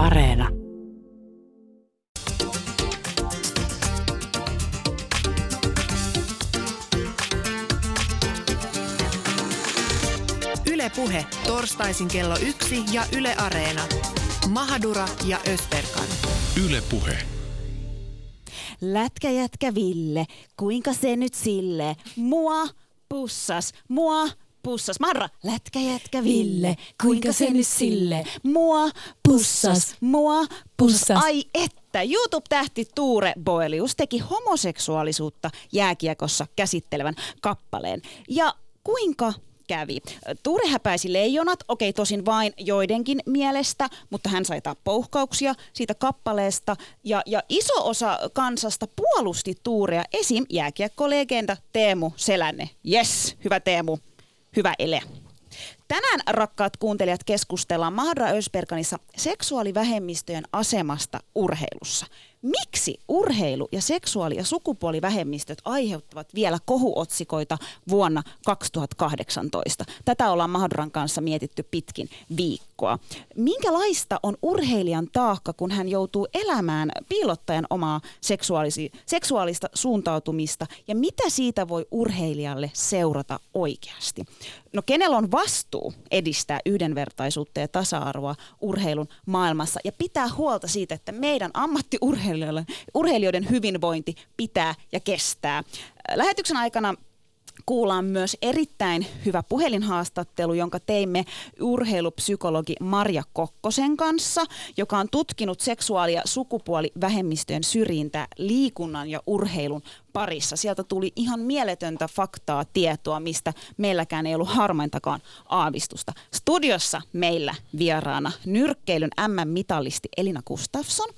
Areena. Yle Puhe, torstaisin kello yksi ja Yle Areena. Mahadura ja Österkan. Yle Puhe. Lätkäjätkä Ville, kuinka se nyt sille? Mua pussas, mua pussas. Marra, lätkäjätkä Ville, kuinka se nyt sille? Mua pussas, mua pussas. Ai että, YouTube-tähti Tuure Boelius teki homoseksuaalisuutta jääkiekossa käsittelevän kappaleen. Ja kuinka kävi. Tuure häpäisi leijonat, okei tosin vain joidenkin mielestä, mutta hän sai pouhkauksia siitä kappaleesta. Ja, ja iso osa kansasta puolusti Tuurea, esim. jääkiekkolegenda Teemu Selänne. Yes, hyvä Teemu, hyvä ele. Tänään, rakkaat kuuntelijat, keskustellaan Mahra Ösperkanissa seksuaalivähemmistöjen asemasta urheilussa. Miksi urheilu ja seksuaali- ja sukupuolivähemmistöt aiheuttavat vielä kohuotsikoita vuonna 2018? Tätä ollaan Mahduran kanssa mietitty pitkin viikkoa. Minkälaista on urheilijan taakka, kun hän joutuu elämään piilottajan omaa seksuaalista suuntautumista ja mitä siitä voi urheilijalle seurata oikeasti? No kenellä on vastuu edistää yhdenvertaisuutta ja tasa-arvoa urheilun maailmassa ja pitää huolta siitä, että meidän ammattiurheilijoiden hyvinvointi pitää ja kestää. Lähetyksen aikana kuullaan myös erittäin hyvä puhelinhaastattelu, jonka teimme urheilupsykologi Marja Kokkosen kanssa, joka on tutkinut seksuaali- ja sukupuolivähemmistöjen syrjintää liikunnan ja urheilun parissa. Sieltä tuli ihan mieletöntä faktaa, tietoa, mistä meilläkään ei ollut harmaintakaan aavistusta. Studiossa meillä vieraana nyrkkeilyn M-mitallisti Elina Gustafsson,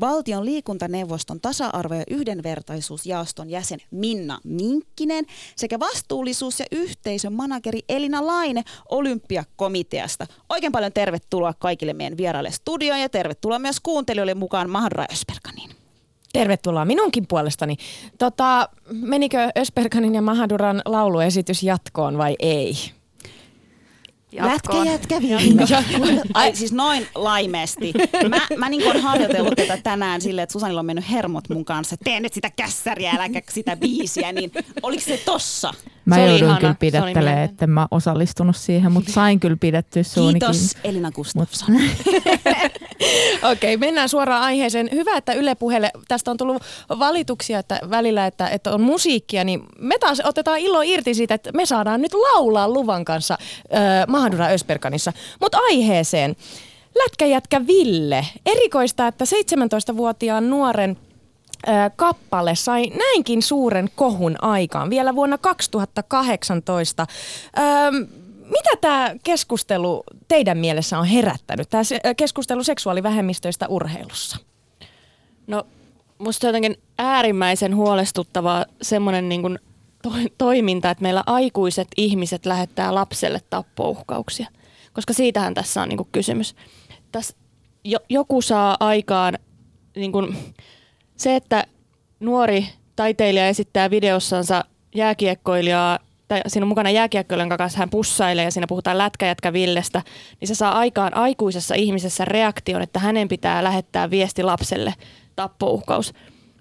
valtion liikuntaneuvoston tasa-arvo- ja yhdenvertaisuusjaoston jäsen Minna Minkkinen sekä vastuullisuus- ja yhteisön manageri Elina Laine Olympiakomiteasta. Oikein paljon tervetuloa kaikille meidän vieraille studioon ja tervetuloa myös kuuntelijoille mukaan Mahra Ösperkaniin. Tervetuloa minunkin puolestani. Tota, menikö Ösperkanin ja Mahaduran lauluesitys jatkoon vai ei? Lätkä jätkä Ai siis noin laimeesti. Mä, mä niin kuin harjoitellut tätä tänään silleen, että Susanilla on mennyt hermot mun kanssa. Tee nyt sitä kässäriä, äläkä sitä biisiä. Niin oliko se tossa? Mä se joudun kyllä pidettelemään, että mä osallistunut siihen, mutta sain kyllä pidettyä suunikin. Kiitos Elina Gustafsson. Okei, okay, mennään suoraan aiheeseen. Hyvä, että Yle Puheelle, tästä on tullut valituksia että välillä, että, että on musiikkia, niin me taas otetaan ilo irti siitä, että me saadaan nyt laulaa luvan kanssa äh, Mahdura Ösperkanissa. Mutta aiheeseen. Lätkäjätkä Ville. Erikoista, että 17-vuotiaan nuoren kappale sai näinkin suuren kohun aikaan vielä vuonna 2018. mitä tämä keskustelu teidän mielessä on herättänyt, tämä keskustelu seksuaalivähemmistöistä urheilussa? No musta jotenkin äärimmäisen huolestuttavaa semmoinen niin kuin to- toiminta, että meillä aikuiset ihmiset lähettää lapselle tappouhkauksia. Koska siitähän tässä on niin kuin kysymys. Tässä jo, joku saa aikaan niin kuin, se, että nuori taiteilija esittää videossansa jääkiekkoilijaa, tai siinä on mukana jääkiekkoilijan kanssa hän pussailee ja siinä puhutaan lätkäjätkä Villestä, niin se saa aikaan aikuisessa ihmisessä reaktion, että hänen pitää lähettää viesti lapselle tappouhkaus.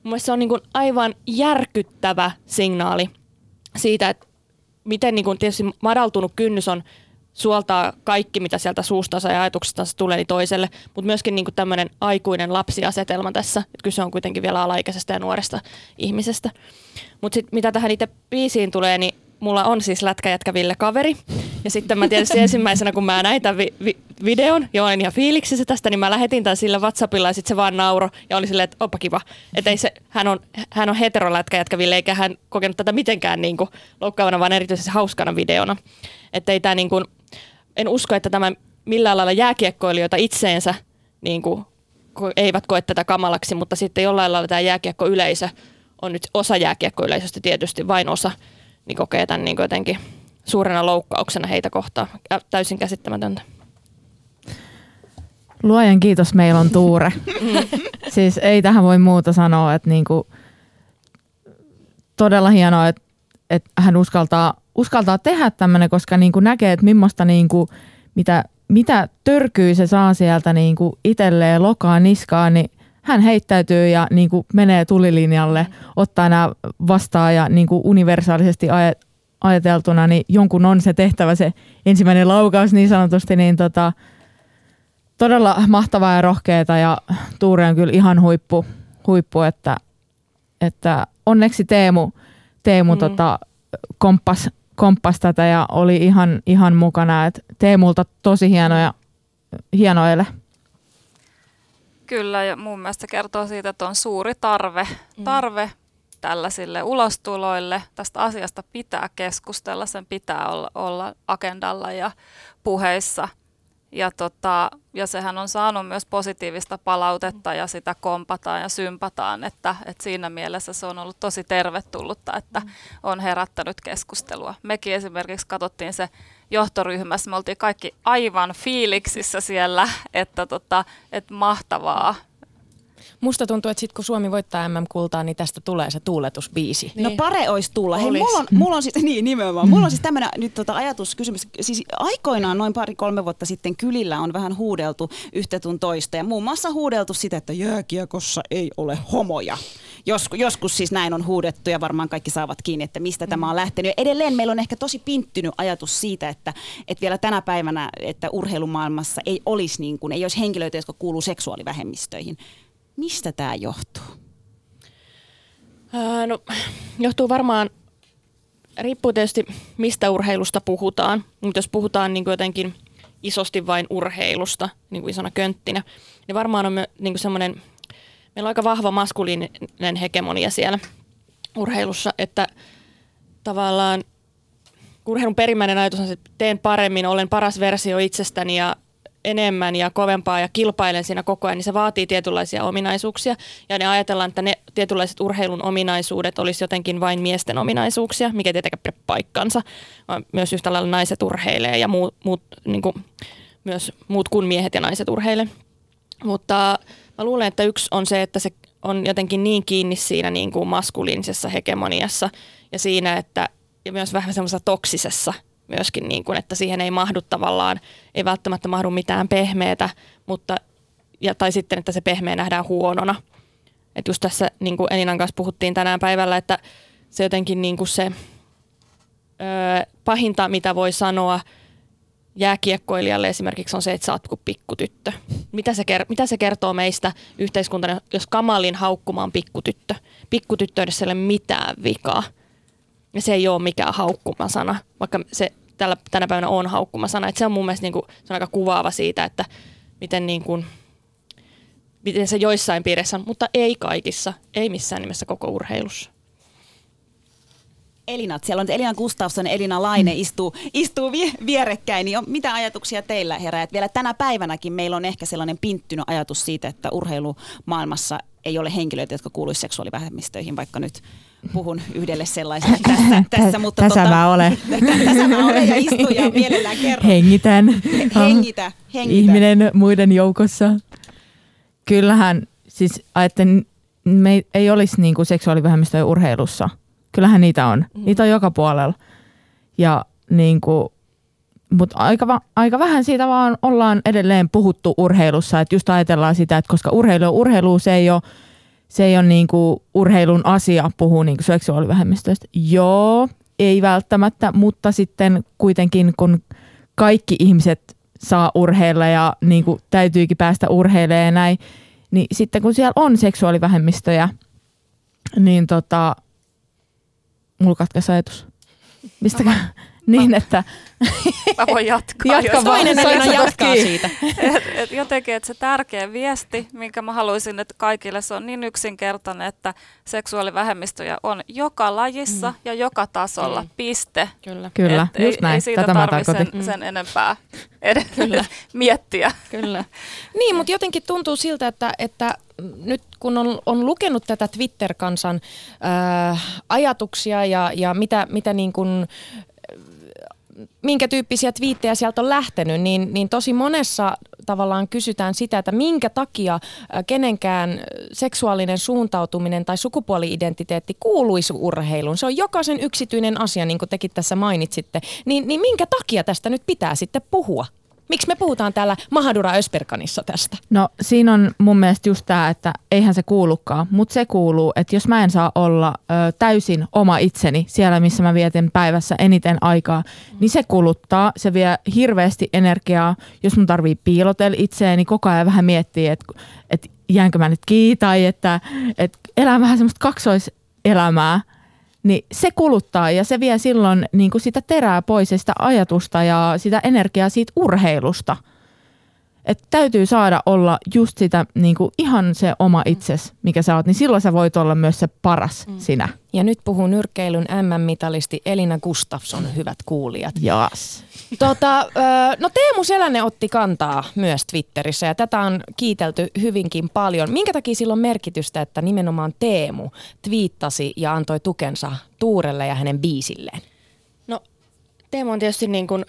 Mun se on niin kuin aivan järkyttävä signaali siitä, että miten niin kuin tietysti madaltunut kynnys on suoltaa kaikki, mitä sieltä suustansa ja ajatuksistansa tulee niin toiselle, mutta myöskin niin tämmöinen aikuinen lapsiasetelma tässä, että kyse on kuitenkin vielä alaikäisestä ja nuoresta ihmisestä. Mutta sitten mitä tähän itse biisiin tulee, niin mulla on siis lätkäjätkäville kaveri. Ja sitten mä tietysti ensimmäisenä, kun mä näin tämän vi- vi- videon ja olin ihan fiiliksissä tästä, niin mä lähetin tämän sille WhatsAppilla ja sitten se vaan nauro. Ja oli silleen, että oppa kiva. Että se, hän on, hän on heterolätkäjätkäville eikä hän kokenut tätä mitenkään niin kuin loukkaavana, vaan erityisesti hauskana videona. Että ei tämä niin kuin, en usko, että tämä millään lailla jääkiekkoilijoita itseensä niin kuin, eivät koe tätä kamalaksi, mutta sitten jollain lailla tämä jääkiekkoyleisö on nyt osa jääkiekkoyleisöstä tietysti, vain osa, niin kokee tämän niin jotenkin suurena loukkauksena heitä kohtaan. Ja täysin käsittämätöntä. Luojan kiitos, meillä on Tuure. siis ei tähän voi muuta sanoa, että niinku, todella hienoa, että, että hän uskaltaa uskaltaa tehdä tämmöinen, koska niin kuin näkee, että millaista niin kuin, mitä mitä törkyy se saa sieltä niin kuin itselleen lokaan niskaan, niin hän heittäytyy ja niin kuin menee tulilinjalle, ottaa nämä vastaan ja niin kuin universaalisesti aj- ajateltuna, niin jonkun on se tehtävä, se ensimmäinen laukaus niin sanotusti, niin tota, todella mahtavaa ja rohkeata ja Tuure on kyllä ihan huippu, huippu että, että onneksi Teemu, Teemu mm. tota, komppas, komppas tätä ja oli ihan, ihan mukana, että Teemulta tosi hienoja, hienoille. Kyllä, ja mun mielestä kertoo siitä, että on suuri tarve, mm. tarve tällaisille ulostuloille. Tästä asiasta pitää keskustella, sen pitää olla, olla agendalla ja puheissa. Ja, tota, ja sehän on saanut myös positiivista palautetta ja sitä kompataan ja sympataan, että, että siinä mielessä se on ollut tosi tervetullutta, että on herättänyt keskustelua. Mekin esimerkiksi katsottiin se johtoryhmässä, me oltiin kaikki aivan fiiliksissä siellä, että, tota, että mahtavaa, Musta tuntuu, että sit kun Suomi voittaa MM-kultaa, niin tästä tulee se tuuletusbiisi. No pare olisi tulla. Hei, Olis. mulla on, mulla on siis, niin nimenomaan, mulla on siis tämmöinen nyt tota ajatuskysymys. Siis aikoinaan noin pari-kolme vuotta sitten kylillä on vähän huudeltu yhtä tun toista ja muun muassa huudeltu sitä, että jääkiekossa ei ole homoja. Joskus, joskus siis näin on huudettu ja varmaan kaikki saavat kiinni, että mistä tämä on lähtenyt. Ja edelleen meillä on ehkä tosi pinttynyt ajatus siitä, että, että vielä tänä päivänä, että urheilumaailmassa ei olisi, niin kuin, ei olisi henkilöitä, jotka kuuluu seksuaalivähemmistöihin. Mistä tämä johtuu? Ää, no, johtuu varmaan, riippuu tietysti mistä urheilusta puhutaan, mutta jos puhutaan niin jotenkin isosti vain urheilusta, niin kuin isona könttinä, niin varmaan on niin semmoinen, meillä on aika vahva maskuliininen hegemonia siellä urheilussa, että tavallaan urheilun perimmäinen ajatus on se, että teen paremmin, olen paras versio itsestäni ja enemmän ja kovempaa ja kilpailen siinä koko ajan, niin se vaatii tietynlaisia ominaisuuksia. Ja ne ajatellaan, että ne tietynlaiset urheilun ominaisuudet olisi jotenkin vain miesten ominaisuuksia, mikä tietenkään pidä paikkansa. Myös yhtä lailla naiset urheilee ja muut, muut, niin kuin, myös muut kuin miehet ja naiset urheilee. Mutta mä luulen, että yksi on se, että se on jotenkin niin kiinni siinä niin kuin maskuliinisessa hegemoniassa ja siinä, että ja myös vähän semmoisessa toksisessa myöskin, niin kuin, että siihen ei mahdu tavallaan, ei välttämättä mahdu mitään pehmeätä, mutta, ja, tai sitten, että se pehmeä nähdään huonona. Et just tässä niin kuin Elinan kanssa puhuttiin tänään päivällä, että se jotenkin niin kuin se ö, pahinta, mitä voi sanoa jääkiekkoilijalle esimerkiksi on se, että sä oot kuin pikkutyttö. Mitä se, ker- mitä se kertoo meistä yhteiskuntana, jos kamalin haukkuma on pikkutyttö? Pikkutyttöydessä ei ole mitään vikaa. Ja se ei ole mikään haukkumasana, vaikka se tällä, tänä päivänä on haukkumasana. Et se on mun mielestä niin kuin, se on aika kuvaava siitä, että miten, niin kuin, miten se joissain piirissä on, mutta ei kaikissa, ei missään nimessä koko urheilussa. Elinat, siellä on Elina Gustafsson ja Elina Laine istuu, istuu vie, vierekkäin, niin on, mitä ajatuksia teillä herää? Et vielä tänä päivänäkin meillä on ehkä sellainen pinttynyt ajatus siitä, että urheilumaailmassa ei ole henkilöitä, jotka kuuluisivat seksuaalivähemmistöihin, vaikka nyt puhun yhdelle sellaiselle tässä, tässä mutta tässä tota, mä olen. tässä mä olen ja istun ja mielellään kerron. Hengitän. Hengitä, hengitä. Ihminen muiden joukossa. Kyllähän, siis ajattelen, me ei, ei olisi niin kuin seksuaalivähemmistöjä urheilussa. Kyllähän niitä on. Mm. Niitä on joka puolella. Ja niin kuin, mutta aika, va- aika vähän siitä vaan ollaan edelleen puhuttu urheilussa. Että just ajatellaan sitä, että koska urheilu on urheilu, se ei ole, se ei ole niinku urheilun asia puhua niinku seksuaalivähemmistöistä. Joo, ei välttämättä, mutta sitten kuitenkin kun kaikki ihmiset saa urheilla ja niinku täytyykin päästä urheilemaan ja näin, niin sitten kun siellä on seksuaalivähemmistöjä, niin tota, mulla katkesi ajatus. Mistäkään? Niin, että Mä voin jatkaa. Jatka jos- vaan. Toinen sä jatkaa siitä. et, et jotenkin, että se tärkeä viesti, minkä mä haluaisin, että kaikille se on niin yksinkertainen, että seksuaalivähemmistöjä on joka lajissa mm. ja joka tasolla, Mm. piste. Kyllä. kyllä, Et just ei, näin. ei siitä Tätä mä tarvi tarkoitin. sen, sen enempää edes miettiä. Kyllä. Niin, mutta jotenkin tuntuu siltä, että, että nyt kun on, on lukenut tätä Twitter-kansan äh, ajatuksia ja, ja mitä, mitä niin kuin, minkä tyyppisiä twiittejä sieltä on lähtenyt, niin, niin tosi monessa tavallaan kysytään sitä, että minkä takia äh, kenenkään seksuaalinen suuntautuminen tai sukupuoli-identiteetti kuuluisi urheiluun. Se on jokaisen yksityinen asia, niin kuin tekin tässä mainitsitte. Niin, niin minkä takia tästä nyt pitää sitten puhua? Miksi me puhutaan täällä Mahadura Ösperkanissa tästä? No siinä on mun mielestä just tämä, että eihän se kuulukaan, mutta se kuuluu, että jos mä en saa olla ö, täysin oma itseni siellä, missä mä vietin päivässä eniten aikaa, niin se kuluttaa, se vie hirveästi energiaa. Jos mun tarvii piilotella itseäni, koko ajan vähän miettiä, että, että jäänkö mä nyt kiinni tai että, että elää vähän semmoista kaksoiselämää, niin se kuluttaa ja se vie silloin niin kuin sitä terää pois ja sitä ajatusta ja sitä energiaa siitä urheilusta. Et täytyy saada olla just sitä niin kuin ihan se oma itses, mikä sä oot, niin silloin sä voit olla myös se paras mm. sinä. Ja nyt puhuu nyrkkeilyn MM-mitalisti Elina Gustafsson, hyvät kuulijat. Jaas. Tota, no Teemu Selänne otti kantaa myös Twitterissä ja tätä on kiitelty hyvinkin paljon. Minkä takia sillä on merkitystä, että nimenomaan Teemu twiittasi ja antoi tukensa Tuurelle ja hänen biisilleen? No Teemu on tietysti niin kuin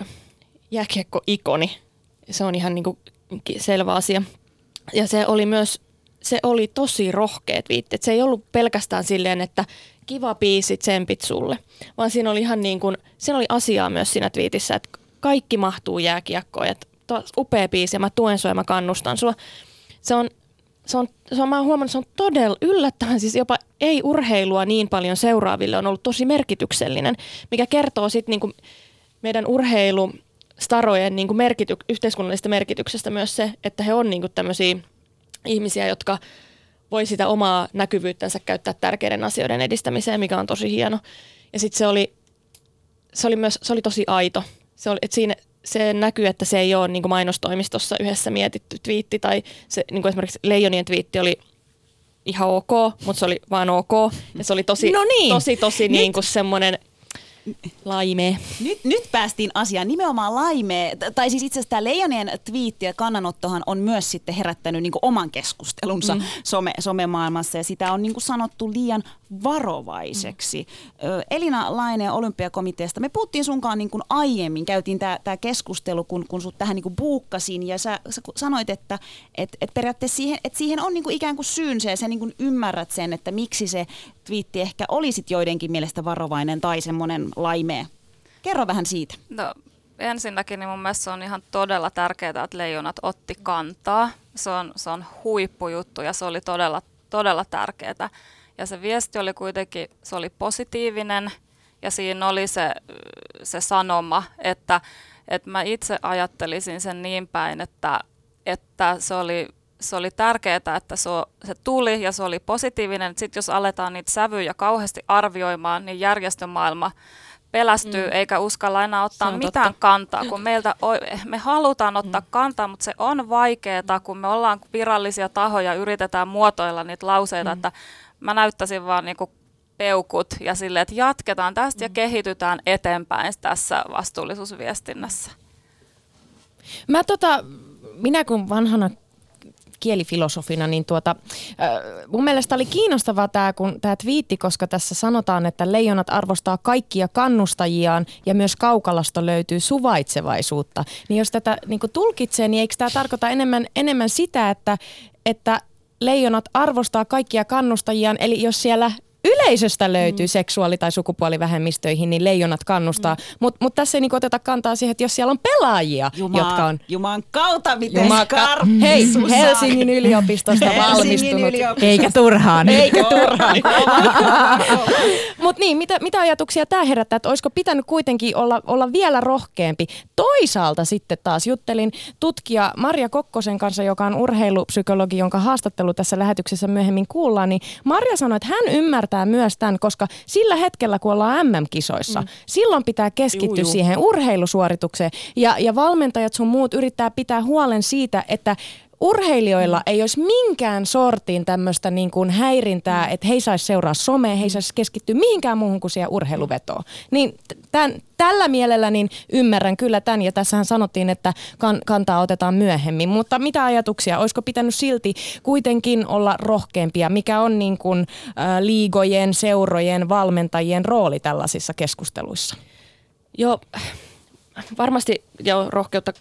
jääkiekko-ikoni. Se on ihan niin kuin selvä asia. Ja se oli myös, se oli tosi rohkeat viitteet. Se ei ollut pelkästään silleen, että kiva biisi, tsempit sulle, vaan siinä oli ihan niin kuin, siinä oli asiaa myös siinä twiitissä, että kaikki mahtuu jääkiekkoon. Että upea biisi ja mä tuen sua ja mä kannustan sua. Se on, se on, se on, mä oon huomannut, se on todella yllättävän, siis jopa ei-urheilua niin paljon seuraaville on ollut tosi merkityksellinen, mikä kertoo sitten niin meidän urheilu starojen niin merkity, yhteiskunnallisesta merkityksestä myös se, että he on niin tämmöisiä ihmisiä, jotka voi sitä omaa näkyvyyttänsä käyttää tärkeiden asioiden edistämiseen, mikä on tosi hieno. Ja sitten se oli, se oli myös se oli tosi aito. Se, oli, että siinä, se näkyy, että se ei ole niin mainostoimistossa yhdessä mietitty twiitti, tai se, niin esimerkiksi Leijonien twiitti oli ihan ok, mutta se oli vaan ok. Ja se oli tosi, no niin. tosi, tosi niin kuin semmoinen Laime. Nyt, nyt päästiin asiaan, nimenomaan laime. Tai siis itse asiassa tämä Leijonien twiitti ja kannanottohan on myös sitten herättänyt niin oman keskustelunsa mm. some, somemaailmassa ja sitä on niin sanottu liian varovaiseksi. Mm. Elina Laine olympiakomiteasta, me puhuttiin sunkaan niin kuin aiemmin, käytiin tämä keskustelu, kun, kun sut tähän niin kuin buukkasin ja sä, sä sanoit, että et, et periaatteessa siihen, et siihen on niin kuin ikään kuin syynsä ja sä niin kuin ymmärrät sen, että miksi se twiitti ehkä olisit joidenkin mielestä varovainen tai semmoinen laimea. Kerro vähän siitä. No, ensinnäkin niin mun mielestä se on ihan todella tärkeää, että leijonat otti kantaa. Se on, se on huippujuttu ja se oli todella, todella tärkeää. Ja se viesti oli kuitenkin, se oli positiivinen ja siinä oli se, se sanoma, että, että mä itse ajattelisin sen niin päin, että, että se oli se oli tärkeää, että se, se tuli ja se oli positiivinen. Sitten jos aletaan niitä sävyjä kauheasti arvioimaan, niin järjestömaailma pelästyy mm. eikä uskalla enää ottaa mitään totta. kantaa, kun meiltä me halutaan ottaa mm. kantaa, mutta se on vaikeaa, kun me ollaan virallisia tahoja, yritetään muotoilla niitä lauseita, mm. että mä näyttäisin vaan niinku peukut ja silleen, että jatketaan tästä mm. ja kehitytään eteenpäin tässä vastuullisuusviestinnässä. Mä tota, minä kun vanhana kielifilosofina, niin tuota, mun mielestä oli kiinnostavaa tämä, kun tämä twiitti, koska tässä sanotaan, että leijonat arvostaa kaikkia kannustajiaan ja myös kaukalasta löytyy suvaitsevaisuutta. Niin jos tätä niin tulkitsee, niin eikö tämä tarkoita enemmän, enemmän sitä, että, että leijonat arvostaa kaikkia kannustajiaan, eli jos siellä yleisöstä löytyy mm. seksuaali- tai sukupuolivähemmistöihin, niin leijonat kannustaa. Mm. Mutta mut tässä ei niinku oteta kantaa siihen, että jos siellä on pelaajia, Juma, jotka on... Juman kautta, miten Juma, ka- Hei, Helsingin yliopistosta valmistunut. Yliopistosta. Eikä turhaan. Eikä turhaan. Mutta niin, mitä, mitä ajatuksia tämä herättää, että olisiko pitänyt kuitenkin olla, olla vielä rohkeampi? Toisaalta sitten taas juttelin tutkija Maria Kokkosen kanssa, joka on urheilupsykologi, jonka haastattelu tässä lähetyksessä myöhemmin kuullaan, niin Maria sanoi, että hän ymmärtää, ymmärtää myös tämän, koska sillä hetkellä, kun ollaan MM-kisoissa, mm. silloin pitää keskittyä juu, siihen urheilusuoritukseen. Ja, ja valmentajat sun muut yrittää pitää huolen siitä, että urheilijoilla mm. ei olisi minkään sortin tämmöistä niin kuin häirintää, mm. että he ei saisi seuraa somea, he ei saisi keskittyä mihinkään muuhun kuin siihen urheiluvetoon. Niin tämän, tällä mielellä niin ymmärrän kyllä tämän, ja tässähän sanottiin, että kan, kantaa otetaan myöhemmin, mutta mitä ajatuksia, olisiko pitänyt silti kuitenkin olla rohkeampia, mikä on niin kuin, äh, liigojen, seurojen, valmentajien rooli tällaisissa keskusteluissa? Joo, varmasti jo rohkeutta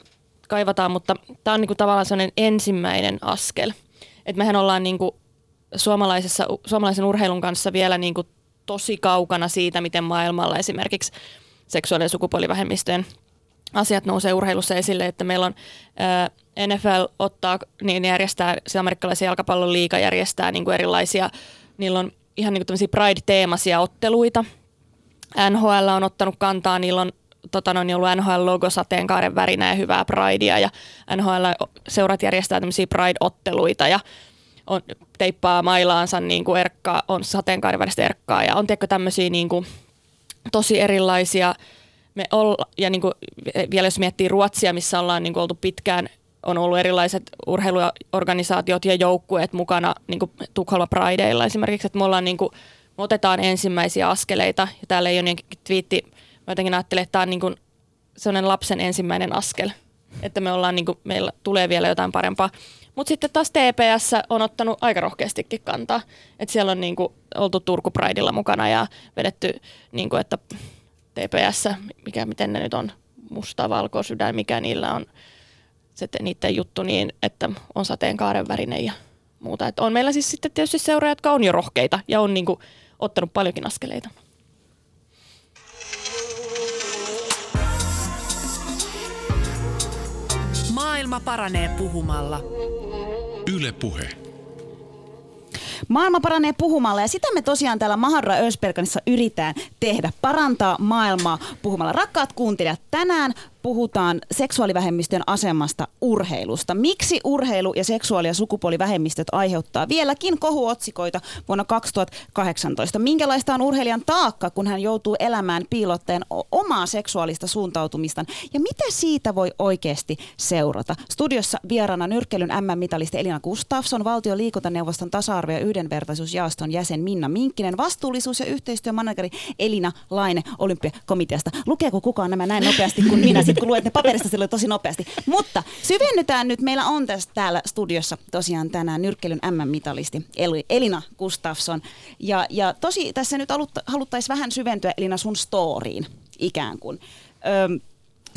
kaivataan, mutta tämä on niinku tavallaan sellainen ensimmäinen askel. Et mehän ollaan niinku suomalaisessa, suomalaisen urheilun kanssa vielä niinku tosi kaukana siitä, miten maailmalla esimerkiksi seksuaali- ja sukupuolivähemmistöjen asiat nousee urheilussa esille, että meillä on ää, NFL ottaa, niin järjestää, se amerikkalaisen jalkapallon liiga järjestää niin kuin erilaisia, niillä on ihan niin kuin Pride-teemaisia otteluita. NHL on ottanut kantaa, niillä on tota noin, ollut NHL-logo sateenkaaren värinä ja hyvää Pridea ja NHL-seurat järjestää tämmöisiä Pride-otteluita ja on, teippaa mailaansa niin kuin erkkaa, on sateenkaaren väristä erkkaa ja on tiedätkö tämmöisiä niin kuin, tosi erilaisia. Me olla, ja niin kuin, vielä jos miettii Ruotsia, missä ollaan niin kuin oltu pitkään on ollut erilaiset urheiluorganisaatiot ja joukkueet mukana niin kuin Tukholma Prideilla esimerkiksi, että me ollaan niin kuin, me otetaan ensimmäisiä askeleita ja täällä ei ole niin twiitti, mä jotenkin ajattelen, että tämä on niin kuin sellainen lapsen ensimmäinen askel, että me ollaan niin kuin, meillä tulee vielä jotain parempaa. Mutta sitten taas TPS on ottanut aika rohkeastikin kantaa, että siellä on niin kuin, oltu Turku Prideilla mukana ja vedetty, niin kuin, että TPS, mikä, miten ne nyt on, musta, valko, sydän, mikä niillä on, se niiden juttu niin, että on sateenkaaren värinen ja muuta. Et on meillä siis sitten tietysti seuraajat, jotka on jo rohkeita ja on niinku ottanut paljonkin askeleita. Maailma paranee puhumalla. Yle Puhe. Maailma paranee puhumalla ja sitä me tosiaan täällä Mahadra Ösperkanissa yritetään tehdä. Parantaa maailmaa puhumalla. Rakkaat kuuntelijat, tänään puhutaan seksuaalivähemmistöjen asemasta urheilusta. Miksi urheilu ja seksuaali- ja sukupuolivähemmistöt aiheuttaa vieläkin kohuotsikoita vuonna 2018? Minkälaista on urheilijan taakka, kun hän joutuu elämään piilotteen omaa seksuaalista suuntautumistaan? Ja mitä siitä voi oikeasti seurata? Studiossa vieraana nyrkkelyn MM-mitalisti Elina Gustafsson, valtion liikuntaneuvoston tasa-arvo- ja yhdenvertaisuusjaoston jäsen Minna Minkkinen, vastuullisuus- ja yhteistyömanageri Elina Laine olympiakomiteasta. Lukeeko kukaan nämä näin nopeasti kuin minä? Sitten kun luet ne paperista silloin tosi nopeasti. Mutta syvennytään nyt. Meillä on tässä täällä studiossa tosiaan tänään nyrkkelyn MM-mitalisti Elina Gustafsson. Ja, ja tosi tässä nyt haluttaisiin vähän syventyä Elina sun storiin ikään kuin. Öm,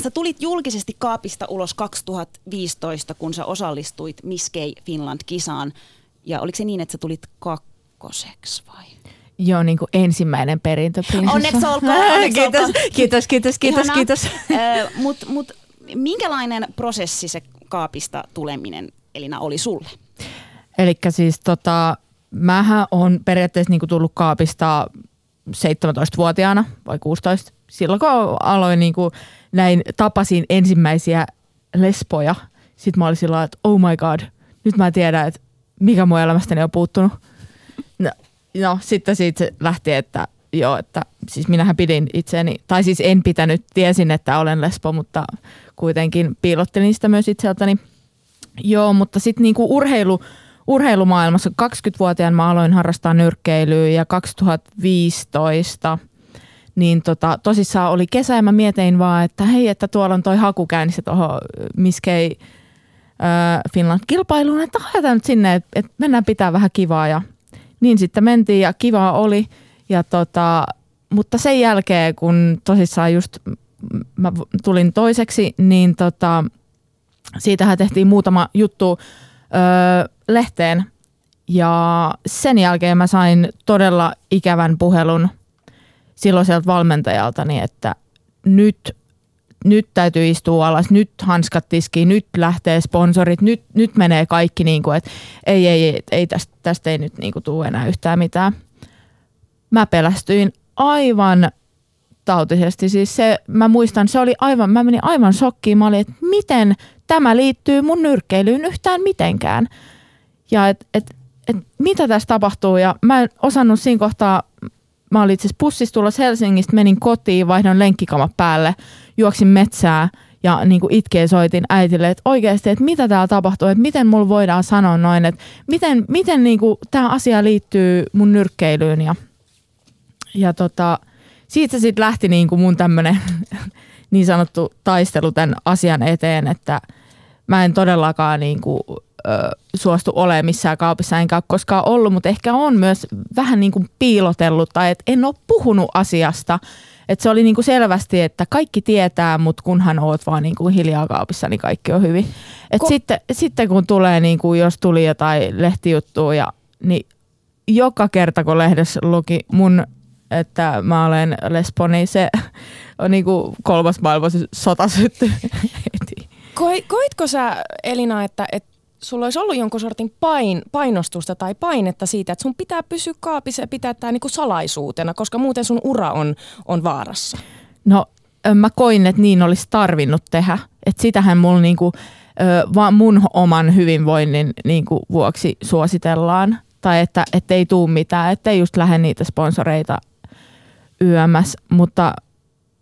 Sä tulit julkisesti kaapista ulos 2015, kun sä osallistuit Miss Gay Finland-kisaan. Ja oliko se niin, että sä tulit kakkoseksi vai? Joo, niin kuin ensimmäinen perintöprinsessa. Onneksi olkoon, onneksi kiitos, olkoon. kiitos, kiitos, kiitos, kiitos. Mutta mut, minkälainen prosessi se kaapista tuleminen Elina oli sulle? Eli siis tota, mähän on periaatteessa niin kuin tullut kaapista 17-vuotiaana vai 16. Silloin kun aloin niin kuin näin, tapasin ensimmäisiä lesboja. Sitten mä olin sillä että oh my god, nyt mä tiedän, että mikä mun elämästäni on puuttunut. No, no sitten siitä lähti, että joo, että siis minähän pidin itseäni, tai siis en pitänyt, tiesin, että olen lesbo, mutta kuitenkin piilottelin sitä myös itseltäni. Joo, mutta sitten niinku urheilu, urheilumaailmassa 20-vuotiaan mä aloin harrastaa nyrkkeilyä ja 2015 niin tota, tosissaan oli kesä ja mä mietin vaan, että hei, että tuolla on toi haku käynnissä tuohon Miskei Finland-kilpailuun, että haetaan nyt sinne, että mennään pitää vähän kivaa ja niin sitten mentiin ja kivaa oli. Ja tota, mutta sen jälkeen, kun tosissaan just mä tulin toiseksi, niin tota, siitähän tehtiin muutama juttu öö, lehteen. Ja sen jälkeen mä sain todella ikävän puhelun silloiselta valmentajaltani, että nyt, nyt täytyy istua alas, nyt hanskat tiskiin, nyt lähtee sponsorit, nyt, nyt menee kaikki niin kuin, että ei, ei, ei, ei tästä, tästä ei nyt niin kuin tule enää yhtään mitään. Mä pelästyin aivan tautisesti. Siis se, mä muistan, se oli aivan, mä menin aivan shokkiin. Mä olin, että miten tämä liittyy mun nyrkkeilyyn yhtään mitenkään. Ja et, et, et, mitä tässä tapahtuu. Ja mä en osannut siinä kohtaa, mä olin itse bussissa tulossa Helsingistä, menin kotiin, vaihdon lenkkikamat päälle, juoksin metsää ja niin kuin itkeen soitin äitille, että oikeasti, että mitä täällä tapahtuu, että miten mulla voidaan sanoa noin, että miten, miten niin kuin tämä asia liittyy mun nyrkkeilyyn ja, ja tota, siitä se sitten lähti niin kuin mun tämmöinen niin sanottu taistelu tämän asian eteen, että mä en todellakaan niin kuin, ö, suostu olemaan missään kaupissa, enkä ole koskaan ollut, mutta ehkä on myös vähän niin kuin piilotellut tai että en ole puhunut asiasta. Et se oli niin kuin selvästi, että kaikki tietää, mutta kunhan oot vaan niin kuin hiljaa kaupissa, niin kaikki on hyvin. Et Ko- sitten, sitten kun tulee, niin kuin, jos tuli jotain lehtijuttua, ja, niin joka kerta kun lehdessä luki mun että mä olen lesbo, niin se on niin kuin kolmas maailmansota sytty heti. Koitko sä, Elina, että, että sulla olisi ollut jonkun sortin pain, painostusta tai painetta siitä, että sun pitää pysyä kaapissa ja pitää tämä niinku salaisuutena, koska muuten sun ura on, on vaarassa? No mä koin, että niin olisi tarvinnut tehdä. Että sitähän mulla niinku, vaan mun oman hyvinvoinnin niinku vuoksi suositellaan. Tai että ei tuu mitään, ettei just lähde niitä sponsoreita yömässä. Mutta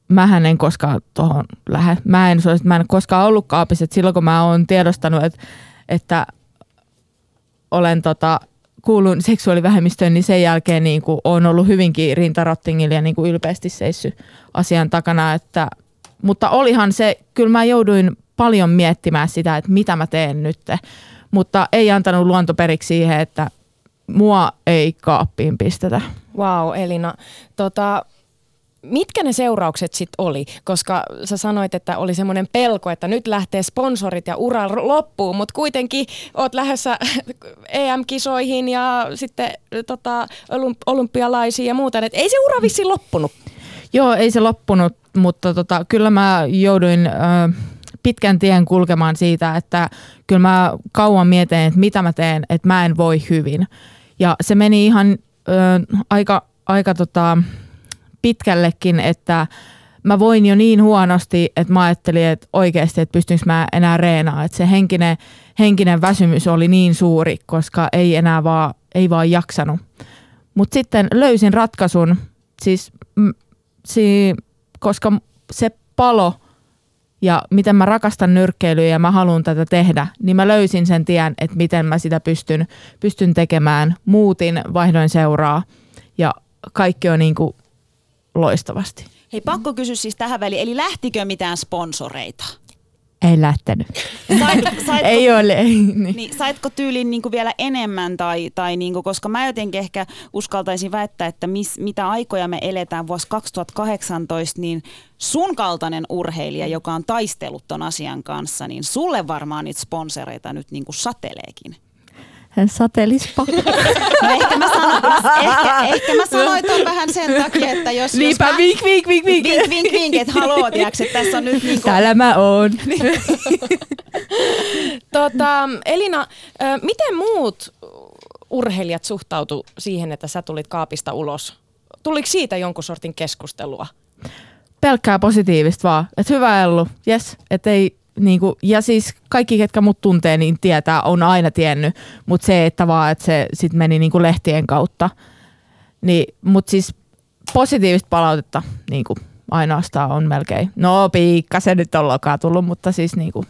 mähän en koskaan tuohon lähde. Mä en, mä en koskaan ollut kaapissa. Et silloin kun mä oon tiedostanut, että, että olen tota, kuulun seksuaalivähemmistöön, niin sen jälkeen niin kuin olen ollut hyvinkin rintarottingilla ja niin kuin ylpeästi seissyt asian takana. Että, mutta olihan se, kyllä mä jouduin paljon miettimään sitä, että mitä mä teen nyt. Mutta ei antanut luonto periksi siihen, että mua ei kaappiin pistetä. Wow, Elina. Tota, mitkä ne seuraukset sitten oli? Koska sä sanoit, että oli semmoinen pelko, että nyt lähtee sponsorit ja ura loppuu, mutta kuitenkin oot lähdössä EM-kisoihin ja sitten tota, olympialaisiin ja muuta. Et ei se ura vissiin loppunut. Joo, ei se loppunut, mutta tota, kyllä mä jouduin ö, pitkän tien kulkemaan siitä, että kyllä mä kauan mietin, että mitä mä teen, että mä en voi hyvin. Ja se meni ihan ö, aika, aika tota, pitkällekin, että mä voin jo niin huonosti, että mä ajattelin, että oikeasti, että pystynkö mä enää reenaa. Että se henkinen, henkinen väsymys oli niin suuri, koska ei enää vaan, ei vaan jaksanut. Mutta sitten löysin ratkaisun, siis, si, koska se palo ja miten mä rakastan nyrkkeilyä ja mä haluan tätä tehdä, niin mä löysin sen tien, että miten mä sitä pystyn, pystyn tekemään. Muutin, vaihdoin seuraa ja kaikki on niin kuin loistavasti. Hei, pakko kysyä siis tähän väliin, eli lähtikö mitään sponsoreita? Ei lähtenyt. Sait, saitko, ei ole. Ei, niin. Niin, saitko tyylin niin kuin vielä enemmän, tai, tai niin kuin, koska mä jotenkin ehkä uskaltaisin väittää, että mis, mitä aikoja me eletään vuosi 2018, niin sun kaltainen urheilija, joka on taistellut ton asian kanssa, niin sulle varmaan niitä sponsoreita nyt niin kuin sateleekin satelispa. No ehkä mä, sanoin, ehkä, ehkä mä sanoin ton vähän sen takia, että jos... Niinpä, jos mä, vink, vink, vink, vink. Vink, vink, vink, että haloo, tiiäks, että tässä on nyt niinku... Täällä mä oon. tota, Elina, miten muut urheilijat suhtautu siihen, että sä tulit kaapista ulos? Tuliko siitä jonkun sortin keskustelua? Pelkkää positiivista vaan. Että hyvä Ellu, yes. Että ei, niin kuin, ja siis kaikki, ketkä mut tuntee, niin tietää, on aina tiennyt, mutta se, että vaan, että se sitten meni niin kuin lehtien kautta. Niin, mutta siis positiivista palautetta niin kuin ainoastaan on melkein. No se nyt on lokaa tullut, mutta siis niin kuin,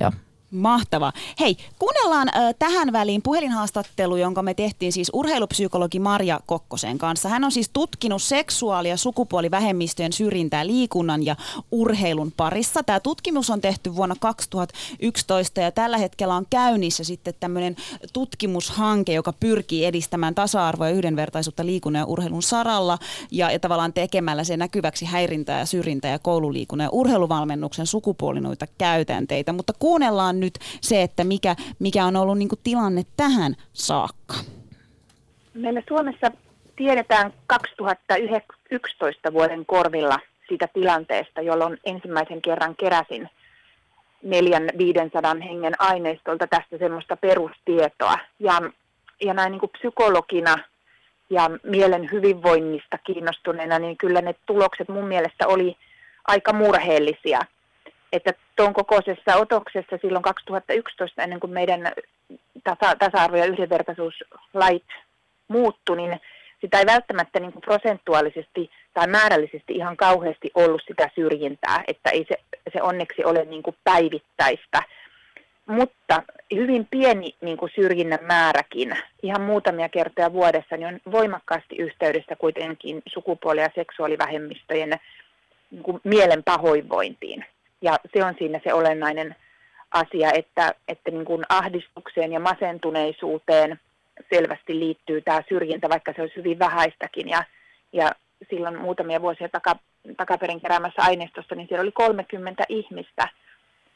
joo. Mahtavaa. Hei, kuunnellaan äh, tähän väliin puhelinhaastattelu, jonka me tehtiin siis urheilupsykologi Marja Kokkosen kanssa. Hän on siis tutkinut seksuaali- ja sukupuolivähemmistöjen syrjintää liikunnan ja urheilun parissa. Tämä tutkimus on tehty vuonna 2011 ja tällä hetkellä on käynnissä sitten tämmöinen tutkimushanke, joka pyrkii edistämään tasa-arvoa ja yhdenvertaisuutta liikunnan ja urheilun saralla ja, ja tavallaan tekemällä se näkyväksi häirintää ja syrjintää ja koululiikunnan ja urheiluvalmennuksen sukupuolinoita käytänteitä. Mutta kuunnellaan nyt nyt se, että mikä, mikä on ollut niin kuin tilanne tähän saakka? Meillä Suomessa tiedetään 2011 vuoden korvilla siitä tilanteesta, jolloin ensimmäisen kerran keräsin neljän 500 hengen aineistolta tästä semmoista perustietoa. Ja, ja näin niin kuin psykologina ja mielen hyvinvoinnista kiinnostuneena, niin kyllä ne tulokset mun mielestä oli aika murheellisia että tuon kokoisessa otoksessa silloin 2011, ennen kuin meidän tasa- tasa-arvo- ja yhdenvertaisuuslait muuttu, niin sitä ei välttämättä niin kuin prosentuaalisesti tai määrällisesti ihan kauheasti ollut sitä syrjintää, että ei se, se onneksi ole niin kuin päivittäistä. Mutta hyvin pieni niin kuin syrjinnän määräkin, ihan muutamia kertoja vuodessa, niin on voimakkaasti yhteydessä kuitenkin sukupuoli- ja seksuaalivähemmistöjen niin kuin mielen pahoinvointiin. Ja se on siinä se olennainen asia, että, että niin kuin ahdistukseen ja masentuneisuuteen selvästi liittyy tämä syrjintä, vaikka se olisi hyvin vähäistäkin. Ja, ja silloin muutamia vuosia taka, takaperin keräämässä aineistossa, niin siellä oli 30 ihmistä,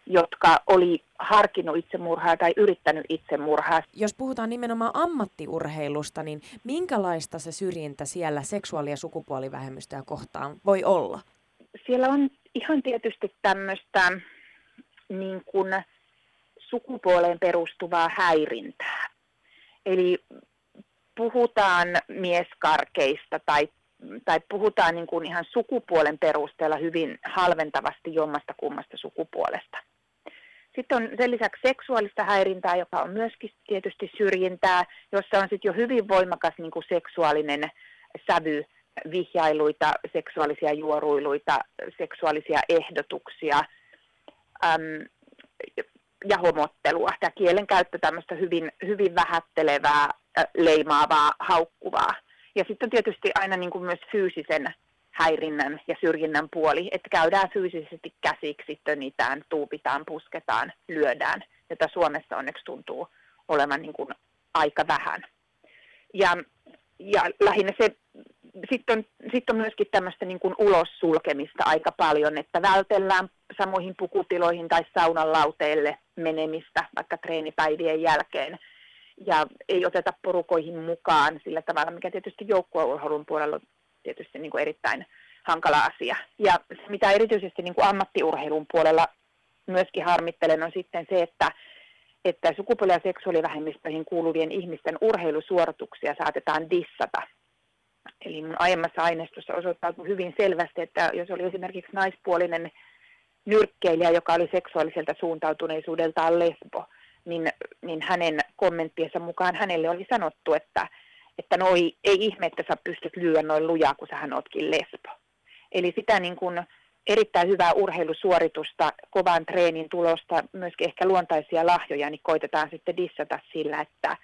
jotka oli harkinnut itsemurhaa tai yrittänyt itsemurhaa. Jos puhutaan nimenomaan ammattiurheilusta, niin minkälaista se syrjintä siellä seksuaali- ja sukupuolivähemmistöjä kohtaan voi olla? Siellä on ihan tietysti tämmöistä niin kuin sukupuoleen perustuvaa häirintää. Eli puhutaan mieskarkeista tai, tai puhutaan niin kuin ihan sukupuolen perusteella hyvin halventavasti jommasta kummasta sukupuolesta. Sitten on sen lisäksi seksuaalista häirintää, joka on myöskin tietysti syrjintää, jossa on sitten jo hyvin voimakas niin kuin seksuaalinen sävy, vihjailuita, seksuaalisia juoruiluita, seksuaalisia ehdotuksia äm, ja homottelua. Tämä kielenkäyttö tämmöistä hyvin, hyvin vähättelevää, leimaavaa, haukkuvaa. Ja sitten tietysti aina niin kuin myös fyysisen häirinnän ja syrjinnän puoli, että käydään fyysisesti käsiksi, tönitään, tuupitaan, pusketaan, lyödään, jota Suomessa onneksi tuntuu olevan niin kuin aika vähän. Ja, ja lähinnä se, sitten on, sit on myöskin tämmöistä niin kuin ulos sulkemista aika paljon, että vältellään samoihin pukutiloihin tai saunan lauteille menemistä vaikka treenipäivien jälkeen. Ja ei oteta porukoihin mukaan sillä tavalla, mikä tietysti joukkueurheilun puolella on tietysti niin kuin erittäin hankala asia. Ja se, mitä erityisesti niin kuin ammattiurheilun puolella myöskin harmittelen, on sitten se, että, että sukupuoli- ja seksuaalivähemmistöihin kuuluvien ihmisten urheilusuorituksia saatetaan dissata. Eli mun aiemmassa aineistossa osoittautui hyvin selvästi, että jos oli esimerkiksi naispuolinen nyrkkeilijä, joka oli seksuaaliselta suuntautuneisuudeltaan lesbo, niin, niin hänen kommenttiensa mukaan hänelle oli sanottu, että, että no ei, ei ihme, että sä pystyt lyödä noin lujaa, kun sähän ootkin lesbo. Eli sitä niin kuin erittäin hyvää urheilusuoritusta, kovan treenin tulosta, myöskin ehkä luontaisia lahjoja, niin koitetaan sitten dissata sillä, että,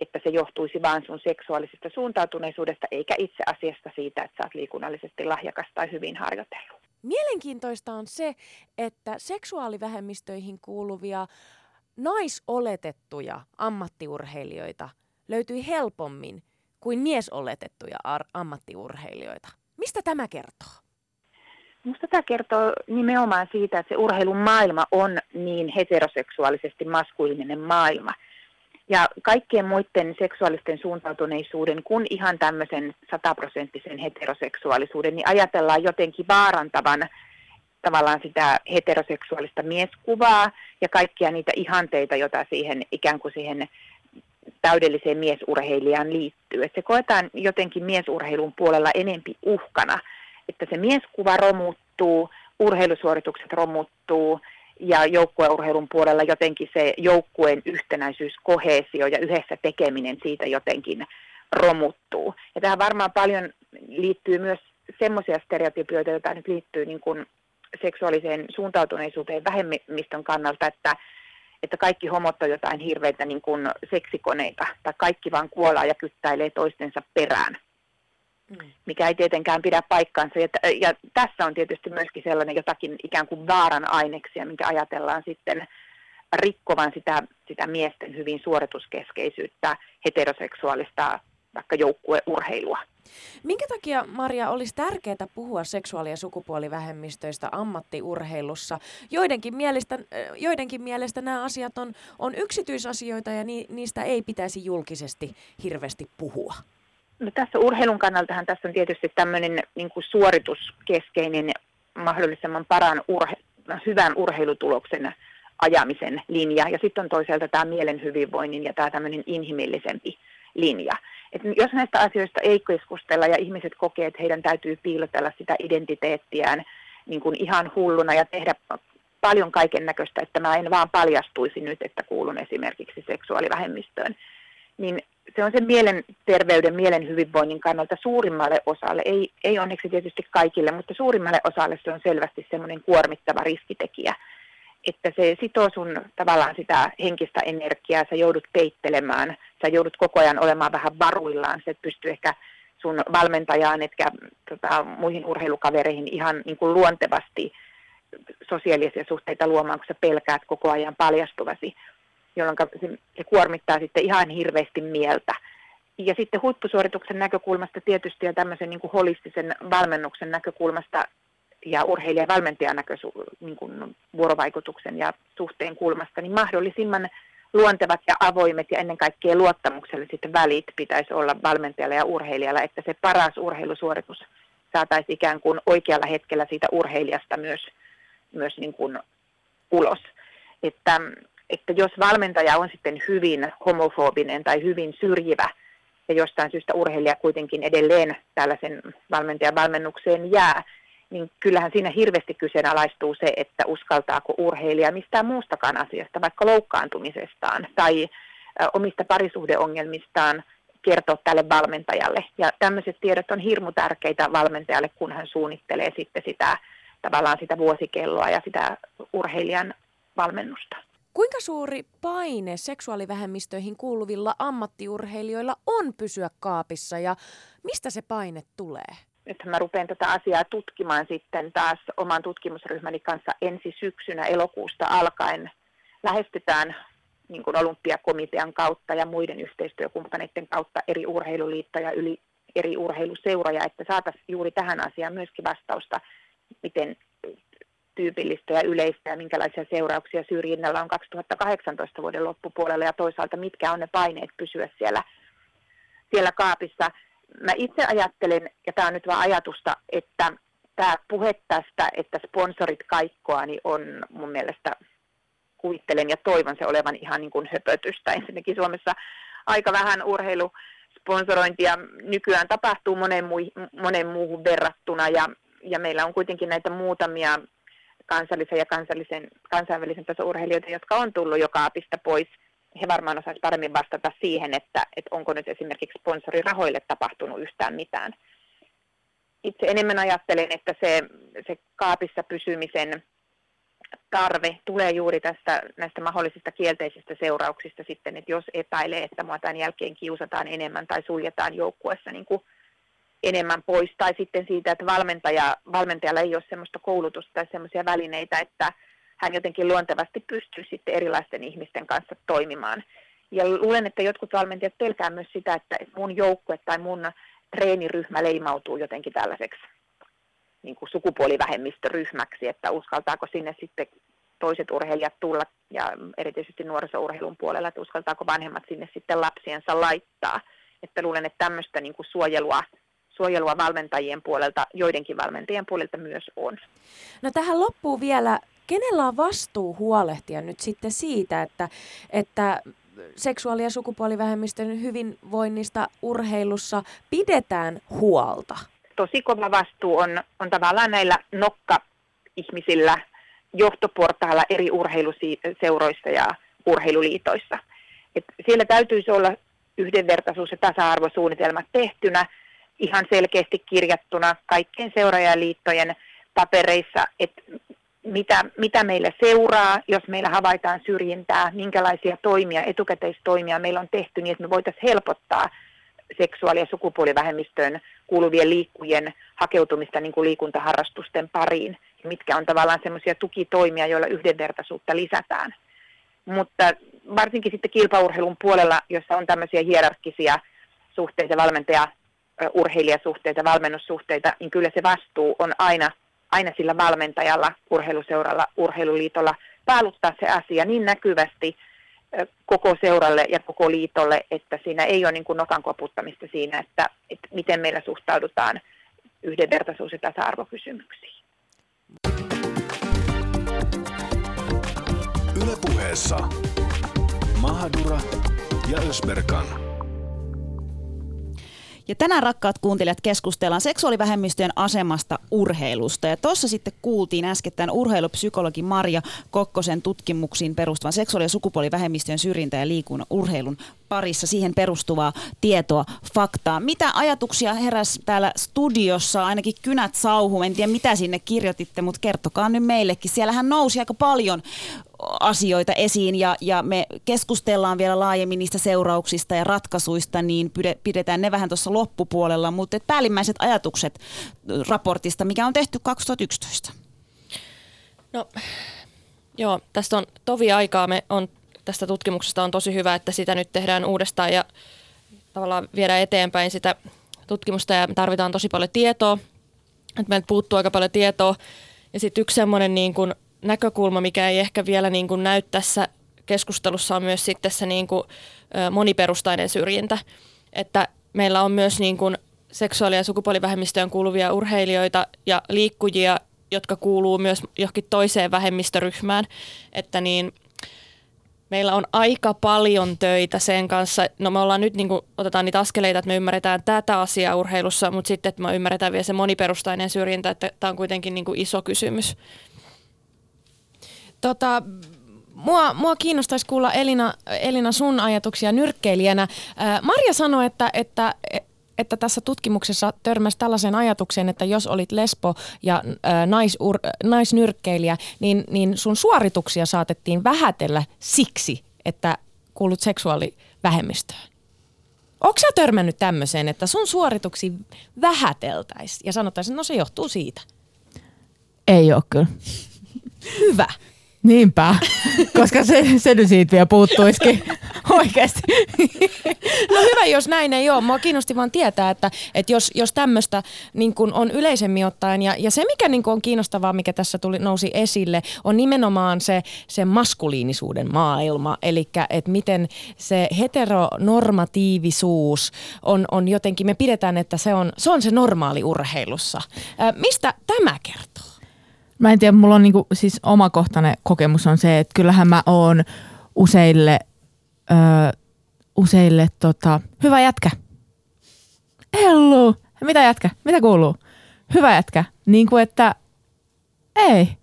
että se johtuisi vain sun seksuaalisesta suuntautuneisuudesta, eikä itse asiasta siitä, että sä oot liikunnallisesti lahjakas tai hyvin harjoitellut. Mielenkiintoista on se, että seksuaalivähemmistöihin kuuluvia naisoletettuja ammattiurheilijoita löytyi helpommin kuin miesoletettuja ar- ammattiurheilijoita. Mistä tämä kertoo? Minusta tämä kertoo nimenomaan siitä, että se urheilun maailma on niin heteroseksuaalisesti maskuliininen maailma. Ja kaikkien muiden seksuaalisten suuntautuneisuuden kuin ihan tämmöisen sataprosenttisen heteroseksuaalisuuden, niin ajatellaan jotenkin vaarantavan tavallaan sitä heteroseksuaalista mieskuvaa ja kaikkia niitä ihanteita, joita siihen ikään kuin siihen täydelliseen miesurheilijaan liittyy. Että se koetaan jotenkin miesurheilun puolella enempi uhkana, että se mieskuva romuttuu, urheilusuoritukset romuttuu ja joukkueurheilun puolella jotenkin se joukkueen yhtenäisyys, kohesio ja yhdessä tekeminen siitä jotenkin romuttuu. Ja tähän varmaan paljon liittyy myös semmoisia stereotypioita, joita nyt liittyy niin kuin seksuaaliseen suuntautuneisuuteen vähemmistön kannalta, että että kaikki homot on jotain hirveitä niin kuin seksikoneita, tai kaikki vaan kuolaa ja kyttäilee toistensa perään. Mikä ei tietenkään pidä paikkaansa. Ja, ja tässä on tietysti myöskin sellainen jotakin ikään kuin vaaran aineksia, minkä ajatellaan sitten rikkovan sitä, sitä miesten hyvin suorituskeskeisyyttä, heteroseksuaalista vaikka joukkueurheilua. Minkä takia, Maria, olisi tärkeää puhua seksuaali- ja sukupuolivähemmistöistä ammattiurheilussa? Joidenkin mielestä, joidenkin mielestä nämä asiat on, on yksityisasioita ja ni, niistä ei pitäisi julkisesti hirveästi puhua. No tässä urheilun kannaltahan tässä on tietysti tämmöinen niin kuin suorituskeskeinen mahdollisimman paran urhe, hyvän urheilutuloksen ajamisen linja. Ja sitten on toisaalta tämä mielen hyvinvoinnin ja tämä tämmöinen inhimillisempi linja. Et jos näistä asioista ei keskustella ja ihmiset kokee, että heidän täytyy piilotella sitä identiteettiään niin kuin ihan hulluna ja tehdä paljon kaiken näköistä, että mä en vaan paljastuisi nyt, että kuulun esimerkiksi seksuaalivähemmistöön, niin se on sen mielenterveyden, mielen hyvinvoinnin kannalta suurimmalle osalle, ei, ei onneksi tietysti kaikille, mutta suurimmalle osalle se on selvästi semmoinen kuormittava riskitekijä että se sitoo sun tavallaan sitä henkistä energiaa, sä joudut peittelemään, sä joudut koko ajan olemaan vähän varuillaan, sä et pysty ehkä sun valmentajaan etkä tota, muihin urheilukavereihin ihan niin kuin luontevasti sosiaalisia suhteita luomaan, kun sä pelkäät koko ajan paljastuvasi, jolloin se, se kuormittaa sitten ihan hirveästi mieltä. Ja sitten huippusuorituksen näkökulmasta tietysti ja tämmöisen niin kuin holistisen valmennuksen näkökulmasta ja urheilijan valmentajan niin kuin vuorovaikutuksen ja suhteen kulmasta, niin mahdollisimman luontevat ja avoimet ja ennen kaikkea luottamukselliset välit pitäisi olla valmentajalla ja urheilijalla, että se paras urheilusuoritus saataisiin ikään kuin oikealla hetkellä siitä urheilijasta myös, myös niin kuin ulos. Että, että jos valmentaja on sitten hyvin homofobinen tai hyvin syrjivä ja jostain syystä urheilija kuitenkin edelleen tällaisen valmentajan valmennukseen jää, niin kyllähän siinä hirveästi kyseenalaistuu se, että uskaltaako urheilija mistään muustakaan asiasta, vaikka loukkaantumisestaan tai omista parisuhdeongelmistaan kertoa tälle valmentajalle. Ja tämmöiset tiedot on hirmu tärkeitä valmentajalle, kun hän suunnittelee sitten sitä tavallaan sitä vuosikelloa ja sitä urheilijan valmennusta. Kuinka suuri paine seksuaalivähemmistöihin kuuluvilla ammattiurheilijoilla on pysyä kaapissa ja mistä se paine tulee? Nyt mä rupean tätä asiaa tutkimaan sitten taas oman tutkimusryhmäni kanssa ensi syksynä elokuusta alkaen. Lähestytään niin kuin olympiakomitean kautta ja muiden yhteistyökumppaneiden kautta eri urheiluliittoja, yli eri urheiluseuroja, että saataisiin juuri tähän asiaan myöskin vastausta, miten tyypillistä ja yleistä ja minkälaisia seurauksia syrjinnällä on 2018 vuoden loppupuolella ja toisaalta mitkä on ne paineet pysyä siellä, siellä kaapissa. Mä itse ajattelen, ja tämä on nyt vain ajatusta, että tämä puhe tästä, että sponsorit kaikkoa, niin on mun mielestä kuvittelen ja toivon se olevan ihan niin kuin höpötystä. Ensinnäkin Suomessa aika vähän urheilusponsorointia nykyään tapahtuu monen, mui, monen muuhun verrattuna ja, ja meillä on kuitenkin näitä muutamia kansallisen ja kansallisen, kansainvälisen tason urheilijoita, jotka on tullut joka apista pois. He varmaan osaisivat paremmin vastata siihen, että, että onko nyt esimerkiksi sponsorirahoille tapahtunut yhtään mitään. Itse enemmän ajattelen, että se, se kaapissa pysymisen tarve tulee juuri tästä, näistä mahdollisista kielteisistä seurauksista sitten, että jos epäilee, että mua tämän jälkeen kiusataan enemmän tai suljetaan joukkuessa niin kuin enemmän pois, tai sitten siitä, että valmentaja, valmentajalla ei ole sellaista koulutusta tai sellaisia välineitä, että hän jotenkin luontevasti pystyy sitten erilaisten ihmisten kanssa toimimaan. Ja luulen, että jotkut valmentajat pelkää myös sitä, että mun joukkue tai mun treeniryhmä leimautuu jotenkin tällaiseksi niin kuin sukupuolivähemmistöryhmäksi, että uskaltaako sinne sitten toiset urheilijat tulla ja erityisesti nuorisourheilun puolella, että uskaltaako vanhemmat sinne sitten lapsiensa laittaa. Että luulen, että tämmöistä niin kuin suojelua, suojelua valmentajien puolelta, joidenkin valmentajien puolelta myös on. No tähän loppuu vielä, kenellä on vastuu huolehtia nyt sitten siitä, että, että seksuaali- ja sukupuolivähemmistön hyvinvoinnista urheilussa pidetään huolta? tosi kova vastuu on, on tavallaan näillä nokka-ihmisillä johtoportailla eri urheiluseuroissa ja urheiluliitoissa. Et siellä täytyisi olla yhdenvertaisuus- ja tasa-arvosuunnitelmat tehtynä, ihan selkeästi kirjattuna kaikkien seuraajaliittojen papereissa, että mitä, mitä meillä seuraa, jos meillä havaitaan syrjintää, minkälaisia toimia, etukäteistoimia meillä on tehty, niin että me voitaisiin helpottaa seksuaali- ja sukupuolivähemmistöön kuuluvien liikkujien hakeutumista niin kuin liikuntaharrastusten pariin, mitkä on tavallaan semmoisia tukitoimia, joilla yhdenvertaisuutta lisätään. Mutta varsinkin sitten kilpaurheilun puolella, jossa on tämmöisiä hierarkkisia suhteita, valmentaja urheilijasuhteita, valmennussuhteita, niin kyllä se vastuu on aina, aina sillä valmentajalla, urheiluseuralla, urheiluliitolla paaluttaa se asia niin näkyvästi, koko seuralle ja koko liitolle, että siinä ei ole niin kuin nokan koputtamista siinä, että, että miten meillä suhtaudutaan yhdenvertaisuus- ja tasa-arvokysymyksiin. Ylepuheessa Mahadura ja Ösberkan. Ja tänään rakkaat kuuntelijat keskustellaan seksuaalivähemmistöjen asemasta urheilusta. Ja tuossa sitten kuultiin äskettäin urheilupsykologi Maria Kokkosen tutkimuksiin perustuvan seksuaali- ja sukupuolivähemmistöjen syrjintä ja liikunnan urheilun parissa siihen perustuvaa tietoa, faktaa. Mitä ajatuksia heräs täällä studiossa, ainakin kynät sauhu, en tiedä mitä sinne kirjoititte, mutta kertokaa nyt meillekin. Siellähän nousi aika paljon asioita esiin ja, ja me keskustellaan vielä laajemmin niistä seurauksista ja ratkaisuista, niin pidetään ne vähän tuossa loppupuolella, mutta päällimmäiset ajatukset raportista, mikä on tehty 2011. No joo, tästä on tovi aikaa. Me on, tästä tutkimuksesta on tosi hyvä, että sitä nyt tehdään uudestaan ja tavallaan viedään eteenpäin sitä tutkimusta ja me tarvitaan tosi paljon tietoa. että meiltä puuttuu aika paljon tietoa. Ja sitten yksi semmoinen niin kuin näkökulma, mikä ei ehkä vielä niin kuin näy tässä keskustelussa on myös sitten se niin kuin, moniperustainen syrjintä. Että meillä on myös niin kuin seksuaali- ja sukupuolivähemmistöön kuuluvia urheilijoita ja liikkujia, jotka kuuluu myös johonkin toiseen vähemmistöryhmään. Että niin, meillä on aika paljon töitä sen kanssa. No me ollaan nyt, niin kuin, otetaan niitä askeleita, että me ymmärretään tätä asiaa urheilussa, mutta sitten, että me ymmärretään vielä se moniperustainen syrjintä, että tämä on kuitenkin niin kuin iso kysymys. Tota, mua, mua kiinnostaisi kuulla Elina, Elina sun ajatuksia nyrkkeilijänä. Marja sanoi, että, että, että tässä tutkimuksessa törmäsi tällaiseen ajatukseen, että jos olit lesbo ja ää, naisur, naisnyrkkeilijä, niin, niin sun suorituksia saatettiin vähätellä siksi, että kuulut seksuaalivähemmistöön. Onko sä törmännyt tämmöiseen, että sun suorituksi vähäteltäisiin ja sanottaisiin, että no se johtuu siitä? Ei ole kyllä. Hyvä. Niinpä, koska se, se nyt siitä vielä puuttuisikin oikeasti. No hyvä, jos näin ei ole. Mua kiinnosti vaan tietää, että, että jos, jos tämmöistä niin on yleisemmin ottaen, ja, ja se mikä niin on kiinnostavaa, mikä tässä tuli, nousi esille, on nimenomaan se, se maskuliinisuuden maailma, eli että miten se heteronormatiivisuus on, on jotenkin, me pidetään, että se on se, on se normaali urheilussa. Ää, mistä tämä kertoo? Mä en tiedä, mulla on niinku, siis omakohtainen kokemus on se, että kyllähän mä oon useille, ö, useille tota, hyvä jätkä. Hello, mitä jätkä, mitä kuuluu? Hyvä jätkä, niin kuin että ei.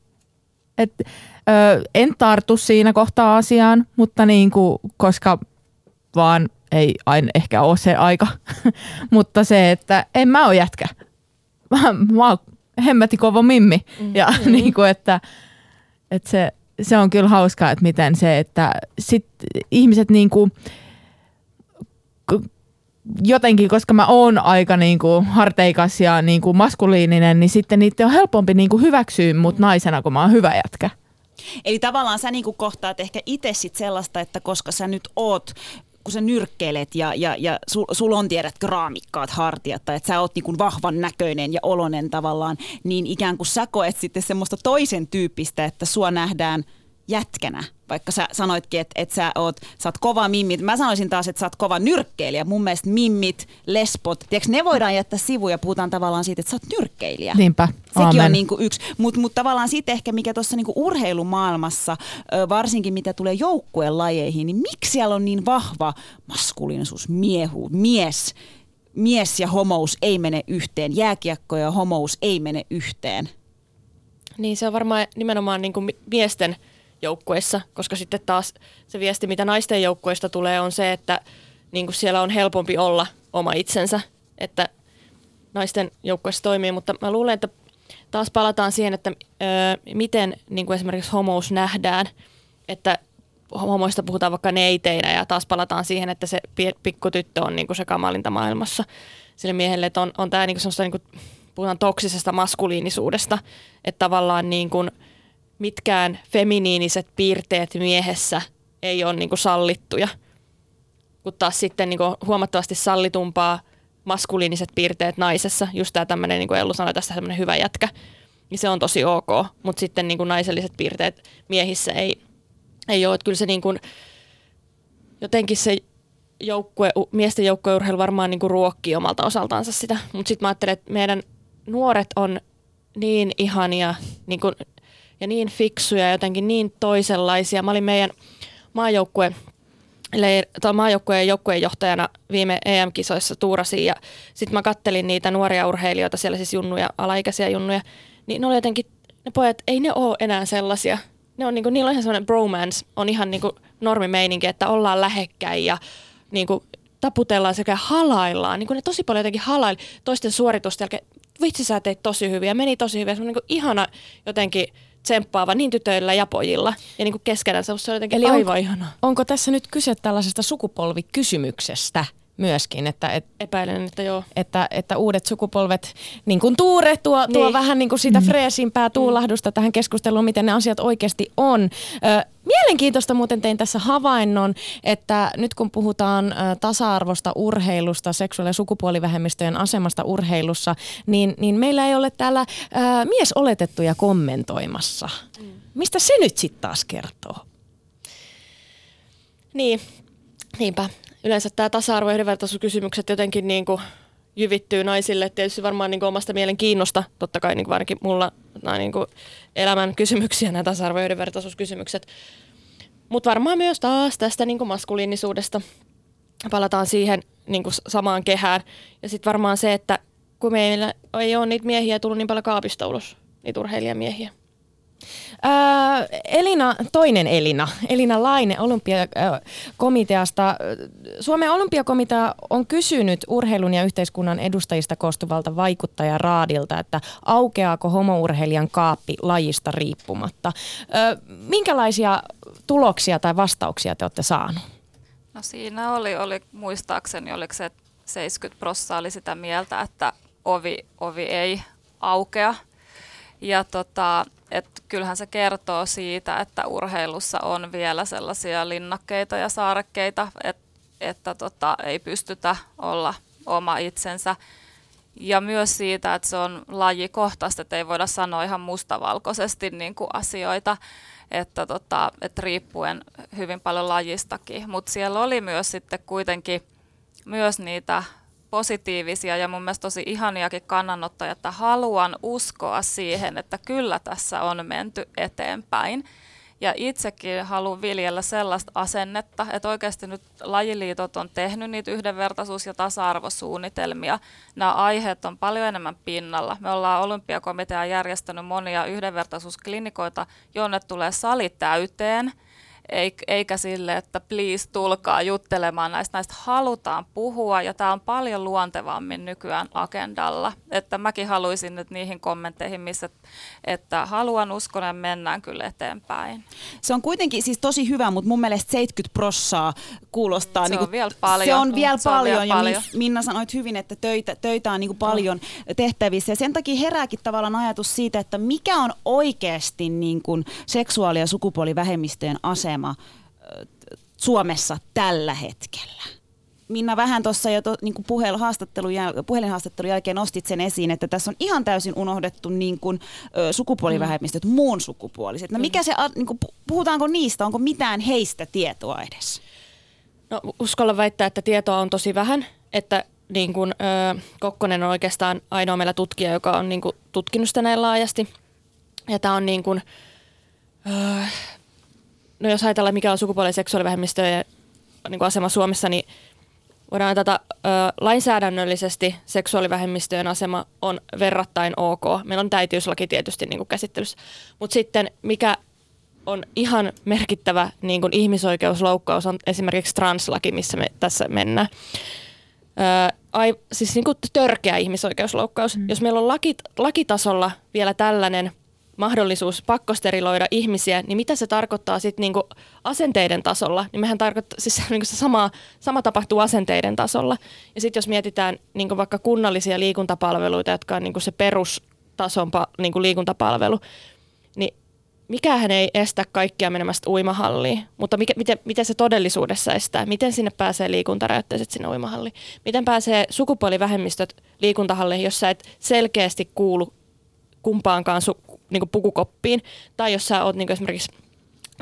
Et, ö, en tartu siinä kohtaa asiaan, mutta niin kuin, koska vaan ei aina ehkä ole se aika. mutta se, että en mä ole jätkä. Mä, mä hemmetti kova mimmi. Mm. Ja mm. niin kuin, että, että se, se on kyllä hauskaa, että miten se, että sit ihmiset niin kuin, jotenkin, koska mä oon aika niin kuin harteikas ja niin kuin maskuliininen, niin sitten niitä on helpompi niin kuin hyväksyä mut naisena, kun mä oon hyvä jätkä. Eli tavallaan sä niinku kohtaat ehkä itse sit sellaista, että koska sä nyt oot kun sä nyrkkeilet ja, ja, ja sul, sul on tiedät raamikkaat hartiat tai että sä oot niin vahvan näköinen ja olonen tavallaan, niin ikään kuin sä koet sitten semmoista toisen tyyppistä, että sua nähdään jätkänä, vaikka sä sanoitkin, että, että sä, oot, sä oot kova mimmi. Mä sanoisin taas, että sä oot kova nyrkkeilijä. Mun mielestä mimmit, lesbot, tiedätkö, ne voidaan jättää sivuun ja puhutaan tavallaan siitä, että sä oot nyrkkeilijä. Niinpä, Sekin Amen. on niin kuin yksi. Mutta mut tavallaan sitten ehkä mikä tuossa niin urheilumaailmassa, varsinkin mitä tulee joukkueen lajeihin, niin miksi siellä on niin vahva maskuliinisuus, miehu, mies, mies ja homous ei mene yhteen, jääkiekko ja homous ei mene yhteen. Niin se on varmaan nimenomaan niin kuin miesten joukkueissa, koska sitten taas se viesti, mitä naisten joukkueista tulee, on se, että niin kuin siellä on helpompi olla oma itsensä, että naisten joukkueessa toimii, mutta mä luulen, että taas palataan siihen, että ö, miten niin kuin esimerkiksi homous nähdään, että homoista puhutaan vaikka neiteinä ja taas palataan siihen, että se pikkutyttö on niin kuin se kamalinta maailmassa sille miehelle, että on, on tämä niin kuin niin kuin, puhutaan toksisesta maskuliinisuudesta, että tavallaan niin kuin, mitkään feminiiniset piirteet miehessä ei ole niin kuin sallittuja, kun taas sitten niin kuin huomattavasti sallitumpaa maskuliiniset piirteet naisessa, just tämä tämmöinen, niin kuin Ellu sanoi, tästä tämmöinen hyvä jätkä, niin se on tosi ok, mutta sitten niin kuin naiselliset piirteet miehissä ei, ei ole, että kyllä se niin kuin, jotenkin se joukkue, miesten joukkueurheilu varmaan niin kuin ruokkii omalta osaltaansa sitä, mutta sitten mä ajattelen, että meidän nuoret on niin ihania, niin kuin ja niin fiksuja ja jotenkin niin toisenlaisia. Mä olin meidän maajoukkue maajoukkueen joukkueen johtajana viime EM-kisoissa tuurasiin ja sitten mä kattelin niitä nuoria urheilijoita, siellä siis junnuja, alaikäisiä junnuja, niin ne oli jotenkin, ne pojat, ei ne ole enää sellaisia. Ne on, niinku, niillä on ihan sellainen bromance, on ihan niinku normimeininki, että ollaan lähekkäin ja niinku, taputellaan sekä halaillaan. Niinku ne tosi paljon jotenkin halaili toisten suoritusten jälkeen. Vitsi, sä teit tosi hyviä, meni tosi hyvin. Se on niinku ihana jotenkin tsemppaava niin tytöillä ja pojilla. Ja niin kuin keskenään se on jotenkin Eli aivan onko, ihanaa. Onko tässä nyt kyse tällaisesta sukupolvikysymyksestä? myöskin. Että, et, Epäilen, että joo. Että, että uudet sukupolvet, niin kuin Tuure tuo, tuo niin. vähän niin kuin sitä mm. freesimpää tuulahdusta mm. tähän keskusteluun, miten ne asiat oikeasti on. Ö, Mielenkiintoista muuten tein tässä havainnon, että nyt kun puhutaan tasa-arvosta urheilusta, seksuaali- ja sukupuolivähemmistöjen asemasta urheilussa, niin, niin meillä ei ole täällä ä, miesoletettuja kommentoimassa. Mm. Mistä se nyt sitten taas kertoo? Niin, niinpä. Yleensä tämä tasa-arvo- ja yhdenvertaisuuskysymykset jotenkin niin kuin jyvittyy naisille. Tietysti varmaan niin kuin omasta mielen kiinnosta, totta kai niin kuin ainakin mulla nämä niin kuin elämän kysymyksiä, nämä tasa-arvo- ja yhdenvertaisuuskysymykset. Mutta varmaan myös taas tästä niin kuin maskuliinisuudesta palataan siihen niin kuin samaan kehään. Ja sitten varmaan se, että kun meillä ei ole niitä miehiä tullut niin paljon kaapista ulos, niitä urheilijamiehiä. Ää, Elina, toinen Elina, Elina Laine olympiakomiteasta. Suomen olympiakomitea on kysynyt urheilun ja yhteiskunnan edustajista koostuvalta vaikuttajaraadilta, että aukeaako homourheilijan kaappi lajista riippumatta. Ää, minkälaisia tuloksia tai vastauksia te olette saaneet? No siinä oli, oli muistaakseni, oliko se 70 prosenttia oli sitä mieltä, että ovi, ovi ei aukea. Ja tota, et kyllähän se kertoo siitä, että urheilussa on vielä sellaisia linnakkeita ja saarekkeita, et, että tota, ei pystytä olla oma itsensä. Ja myös siitä, että se on lajikohtaista, että ei voida sanoa ihan mustavalkoisesti niin kuin asioita, että, tota, että riippuen hyvin paljon lajistakin. Mutta siellä oli myös sitten kuitenkin myös niitä positiivisia ja mun mielestä tosi ihaniakin kannanottoja, että haluan uskoa siihen, että kyllä tässä on menty eteenpäin. Ja itsekin haluan viljellä sellaista asennetta, että oikeasti nyt lajiliitot on tehnyt niitä yhdenvertaisuus- ja tasa-arvosuunnitelmia. Nämä aiheet on paljon enemmän pinnalla. Me ollaan olympiakomitea järjestänyt monia yhdenvertaisuusklinikoita, jonne tulee sali täyteen – eikä sille, että please tulkaa juttelemaan näistä. Näistä halutaan puhua ja tämä on paljon luontevammin nykyään agendalla. Että mäkin haluaisin nyt niihin kommentteihin, missä, että haluan uskon ja mennään kyllä eteenpäin. Se on kuitenkin siis tosi hyvä, mutta mun mielestä 70 prossaa kuulostaa. Se niin on kuin, vielä paljon. Se on vielä se on paljon vielä ja paljon. Minna sanoit hyvin, että töitä, töitä on niin kuin paljon mm. tehtävissä. Ja sen takia herääkin tavallaan ajatus siitä, että mikä on oikeasti niin kuin seksuaali- ja sukupuolivähemmistöjen asema Suomessa tällä hetkellä? Minna vähän tuossa jo to, niin puhelinhaastattelun, jäl, puhelinhaastattelun jälkeen nostit sen esiin, että tässä on ihan täysin unohdettu niin kuin, ö, sukupuolivähemmistöt, mm. muun sukupuoliset. No mikä se, niin kuin, puhutaanko niistä, onko mitään heistä tietoa edes? No uskalla väittää, että tietoa on tosi vähän, että niin kuin, ö, Kokkonen on oikeastaan ainoa meillä tutkija, joka on niin kuin, tutkinut sitä näin laajasti. Ja tämä on niin kuin, ö, no jos ajatellaan, mikä on sukupuoli- ja seksuaalivähemmistöjen niin asema Suomessa, niin voidaan tätä ö, lainsäädännöllisesti seksuaalivähemmistöjen asema on verrattain ok. Meillä on täitiyslaki tietysti niin kuin käsittelyssä. Mutta sitten mikä on ihan merkittävä niin kuin ihmisoikeusloukkaus on esimerkiksi translaki, missä me tässä mennään. Ö, ai, siis niin kuin törkeä ihmisoikeusloukkaus. Mm. Jos meillä on laki, lakitasolla vielä tällainen – mahdollisuus pakkosteriloida ihmisiä, niin mitä se tarkoittaa sitten niinku asenteiden tasolla? Niin mehän tarkoittaa, siis niinku se sama, sama tapahtuu asenteiden tasolla. Ja sitten jos mietitään niinku vaikka kunnallisia liikuntapalveluita, jotka on niinku se perustason pa, niinku liikuntapalvelu, niin mikähän ei estä kaikkia menemästä uimahalliin, mutta mikä, miten, miten se todellisuudessa estää? Miten sinne pääsee liikuntarajoitteiset sinne uimahalliin? Miten pääsee sukupuolivähemmistöt liikuntahalliin, jos sä et selkeästi kuulu kumpaankaan su- niin pukukoppiin. Tai jos sä oot niin esimerkiksi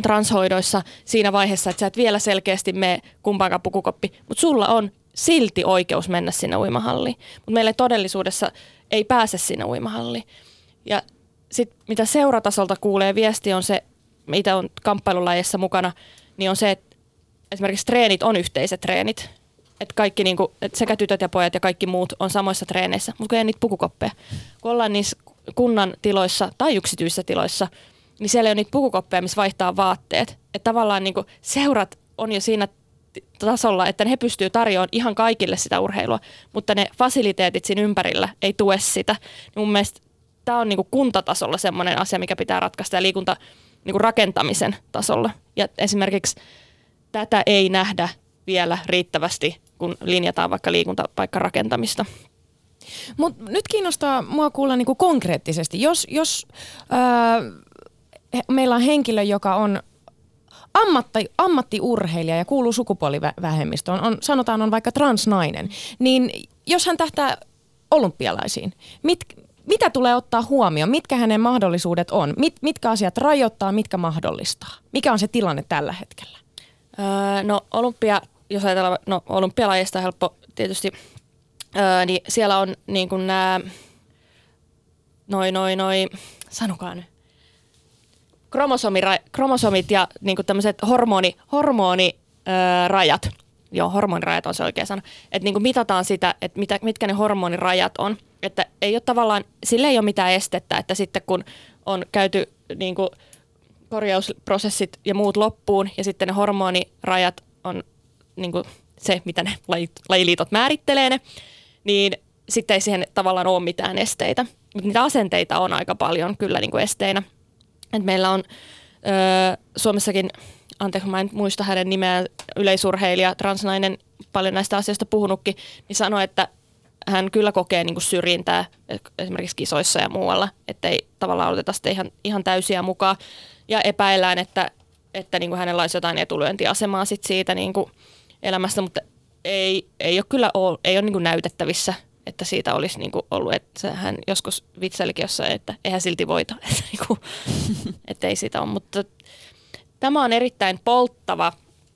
transhoidoissa siinä vaiheessa, että sä et vielä selkeästi mene kumpaankaan pukukoppi, mutta sulla on silti oikeus mennä sinne uimahalliin. Mutta meille todellisuudessa ei pääse sinne uimahalliin. Ja sitten mitä seuratasolta kuulee viesti on se, mitä on kamppailulajissa mukana, niin on se, että esimerkiksi treenit on yhteiset treenit. Että kaikki niinku, et sekä tytöt ja pojat ja kaikki muut on samoissa treeneissä, mutta kun ei niitä pukukoppeja. Kun ollaan niissä kunnan tiloissa tai yksityisissä tiloissa, niin siellä ei ole niitä pukukoppeja, missä vaihtaa vaatteet. Että tavallaan niin seurat on jo siinä tasolla, että he pystyy tarjoamaan ihan kaikille sitä urheilua, mutta ne fasiliteetit siinä ympärillä ei tue sitä. Niin mun mielestä tämä on niin kuntatasolla semmoinen asia, mikä pitää ratkaista ja liikunta niin rakentamisen tasolla. Ja esimerkiksi tätä ei nähdä vielä riittävästi, kun linjataan vaikka liikuntapaikkarakentamista. Mut nyt kiinnostaa mua kuulla niinku konkreettisesti. Jos, jos ää, meillä on henkilö, joka on ammatti, ammattiurheilija ja kuuluu sukupuolivähemmistöön, on, sanotaan on vaikka transnainen, niin jos hän tähtää olympialaisiin, mit, mitä tulee ottaa huomioon? Mitkä hänen mahdollisuudet on? Mit, mitkä asiat rajoittaa, mitkä mahdollistaa? Mikä on se tilanne tällä hetkellä? Öö, no olympia, jos ajatellaan, no olympialajista on helppo tietysti, öö, niin siellä on niin kuin nämä, noin, noin, noin, sanokaa nyt, kromosomira- kromosomit ja niin kuin tämmöiset hormoni, hormonirajat. Joo, hormonirajat on se oikea sana. Että niin mitataan sitä, että mitä, mitkä ne hormonirajat on. Että ei ole tavallaan, sille ei ole mitään estettä, että sitten kun on käyty niin kuin korjausprosessit ja muut loppuun ja sitten ne hormonirajat on niin kuin se, mitä ne lajiliitot määrittelee ne, niin sitten ei siihen tavallaan ole mitään esteitä. Mutta niitä asenteita on aika paljon kyllä niin kuin esteinä. Et meillä on ö, Suomessakin, anteeksi mä en muista hänen nimeään, yleisurheilija, transnainen, paljon näistä asioista puhunutkin, niin sanoi, että hän kyllä kokee niin kuin syrjintää esimerkiksi kisoissa ja muualla, että ei tavallaan oteta sitä ihan, ihan täysiä mukaan. Ja epäillään, että, että niin kuin hänellä olisi jotain etulyöntiasemaa sit siitä niin kuin elämästä, mutta ei, ei ole kyllä ole, ei ole niin näytettävissä että siitä olisi niin ollut, että hän joskus vitselikin jossain, että eihän silti voita, että, niin kuin, että ei sitä ole. Mutta tämä on erittäin polttava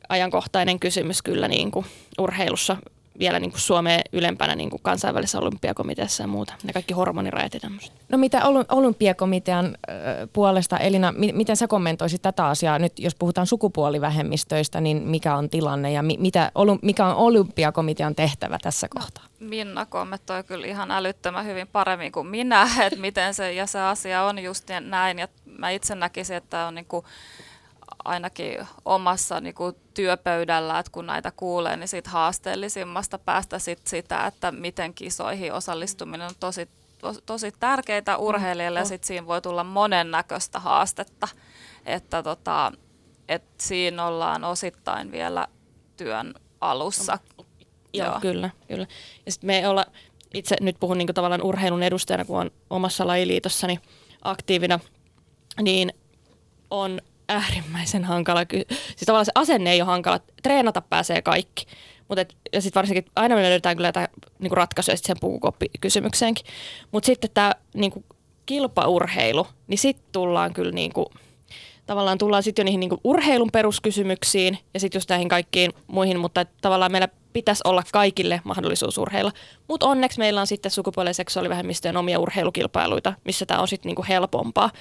ajankohtainen kysymys kyllä niin kuin urheilussa vielä niin kuin Suomeen ylempänä niin kuin kansainvälisessä olympiakomiteassa ja muuta. Ne kaikki hormonirajat ja tämmöistä. No mitä olympiakomitean puolesta, Elina, mi- miten sä kommentoisit tätä asiaa? Nyt jos puhutaan sukupuolivähemmistöistä, niin mikä on tilanne ja mi- mitä, mikä on olympiakomitean tehtävä tässä kohtaa? No, Minna kommentoi kyllä ihan älyttömän hyvin paremmin kuin minä, että miten se, ja se asia on just näin. Ja mä itse näkisin, että on niin kuin ainakin omassa niin kuin työpöydällä, että kun näitä kuulee, niin siitä haasteellisimmasta päästä sit sitä, että miten kisoihin osallistuminen on tosi, tosi, tosi tärkeitä urheilijalle ja sitten siinä voi tulla monennäköistä haastetta, että tota, et siinä ollaan osittain vielä työn alussa. Joo, Joo. kyllä, kyllä. Ja sitten me olla, itse nyt puhun niin tavallaan urheilun edustajana, kun on omassa lajiliitossani aktiivina, niin on äärimmäisen hankala. Siis tavallaan se asenne ei ole hankala. Treenata pääsee kaikki. Mut et, ja sitten varsinkin aina me löydetään kyllä jotain niinku ratkaisuja sen puukoppikysymykseenkin. Mutta sitten tämä niinku, kilpaurheilu, niin sitten tullaan kyllä niinku, tavallaan tullaan sitten jo niihin niinku, urheilun peruskysymyksiin ja sitten just näihin kaikkiin muihin, mutta tavallaan meillä pitäisi olla kaikille mahdollisuus urheilla. Mutta onneksi meillä on sitten ja seksuaalivähemmistöjen omia urheilukilpailuita, missä tämä on sitten niinku helpompaa.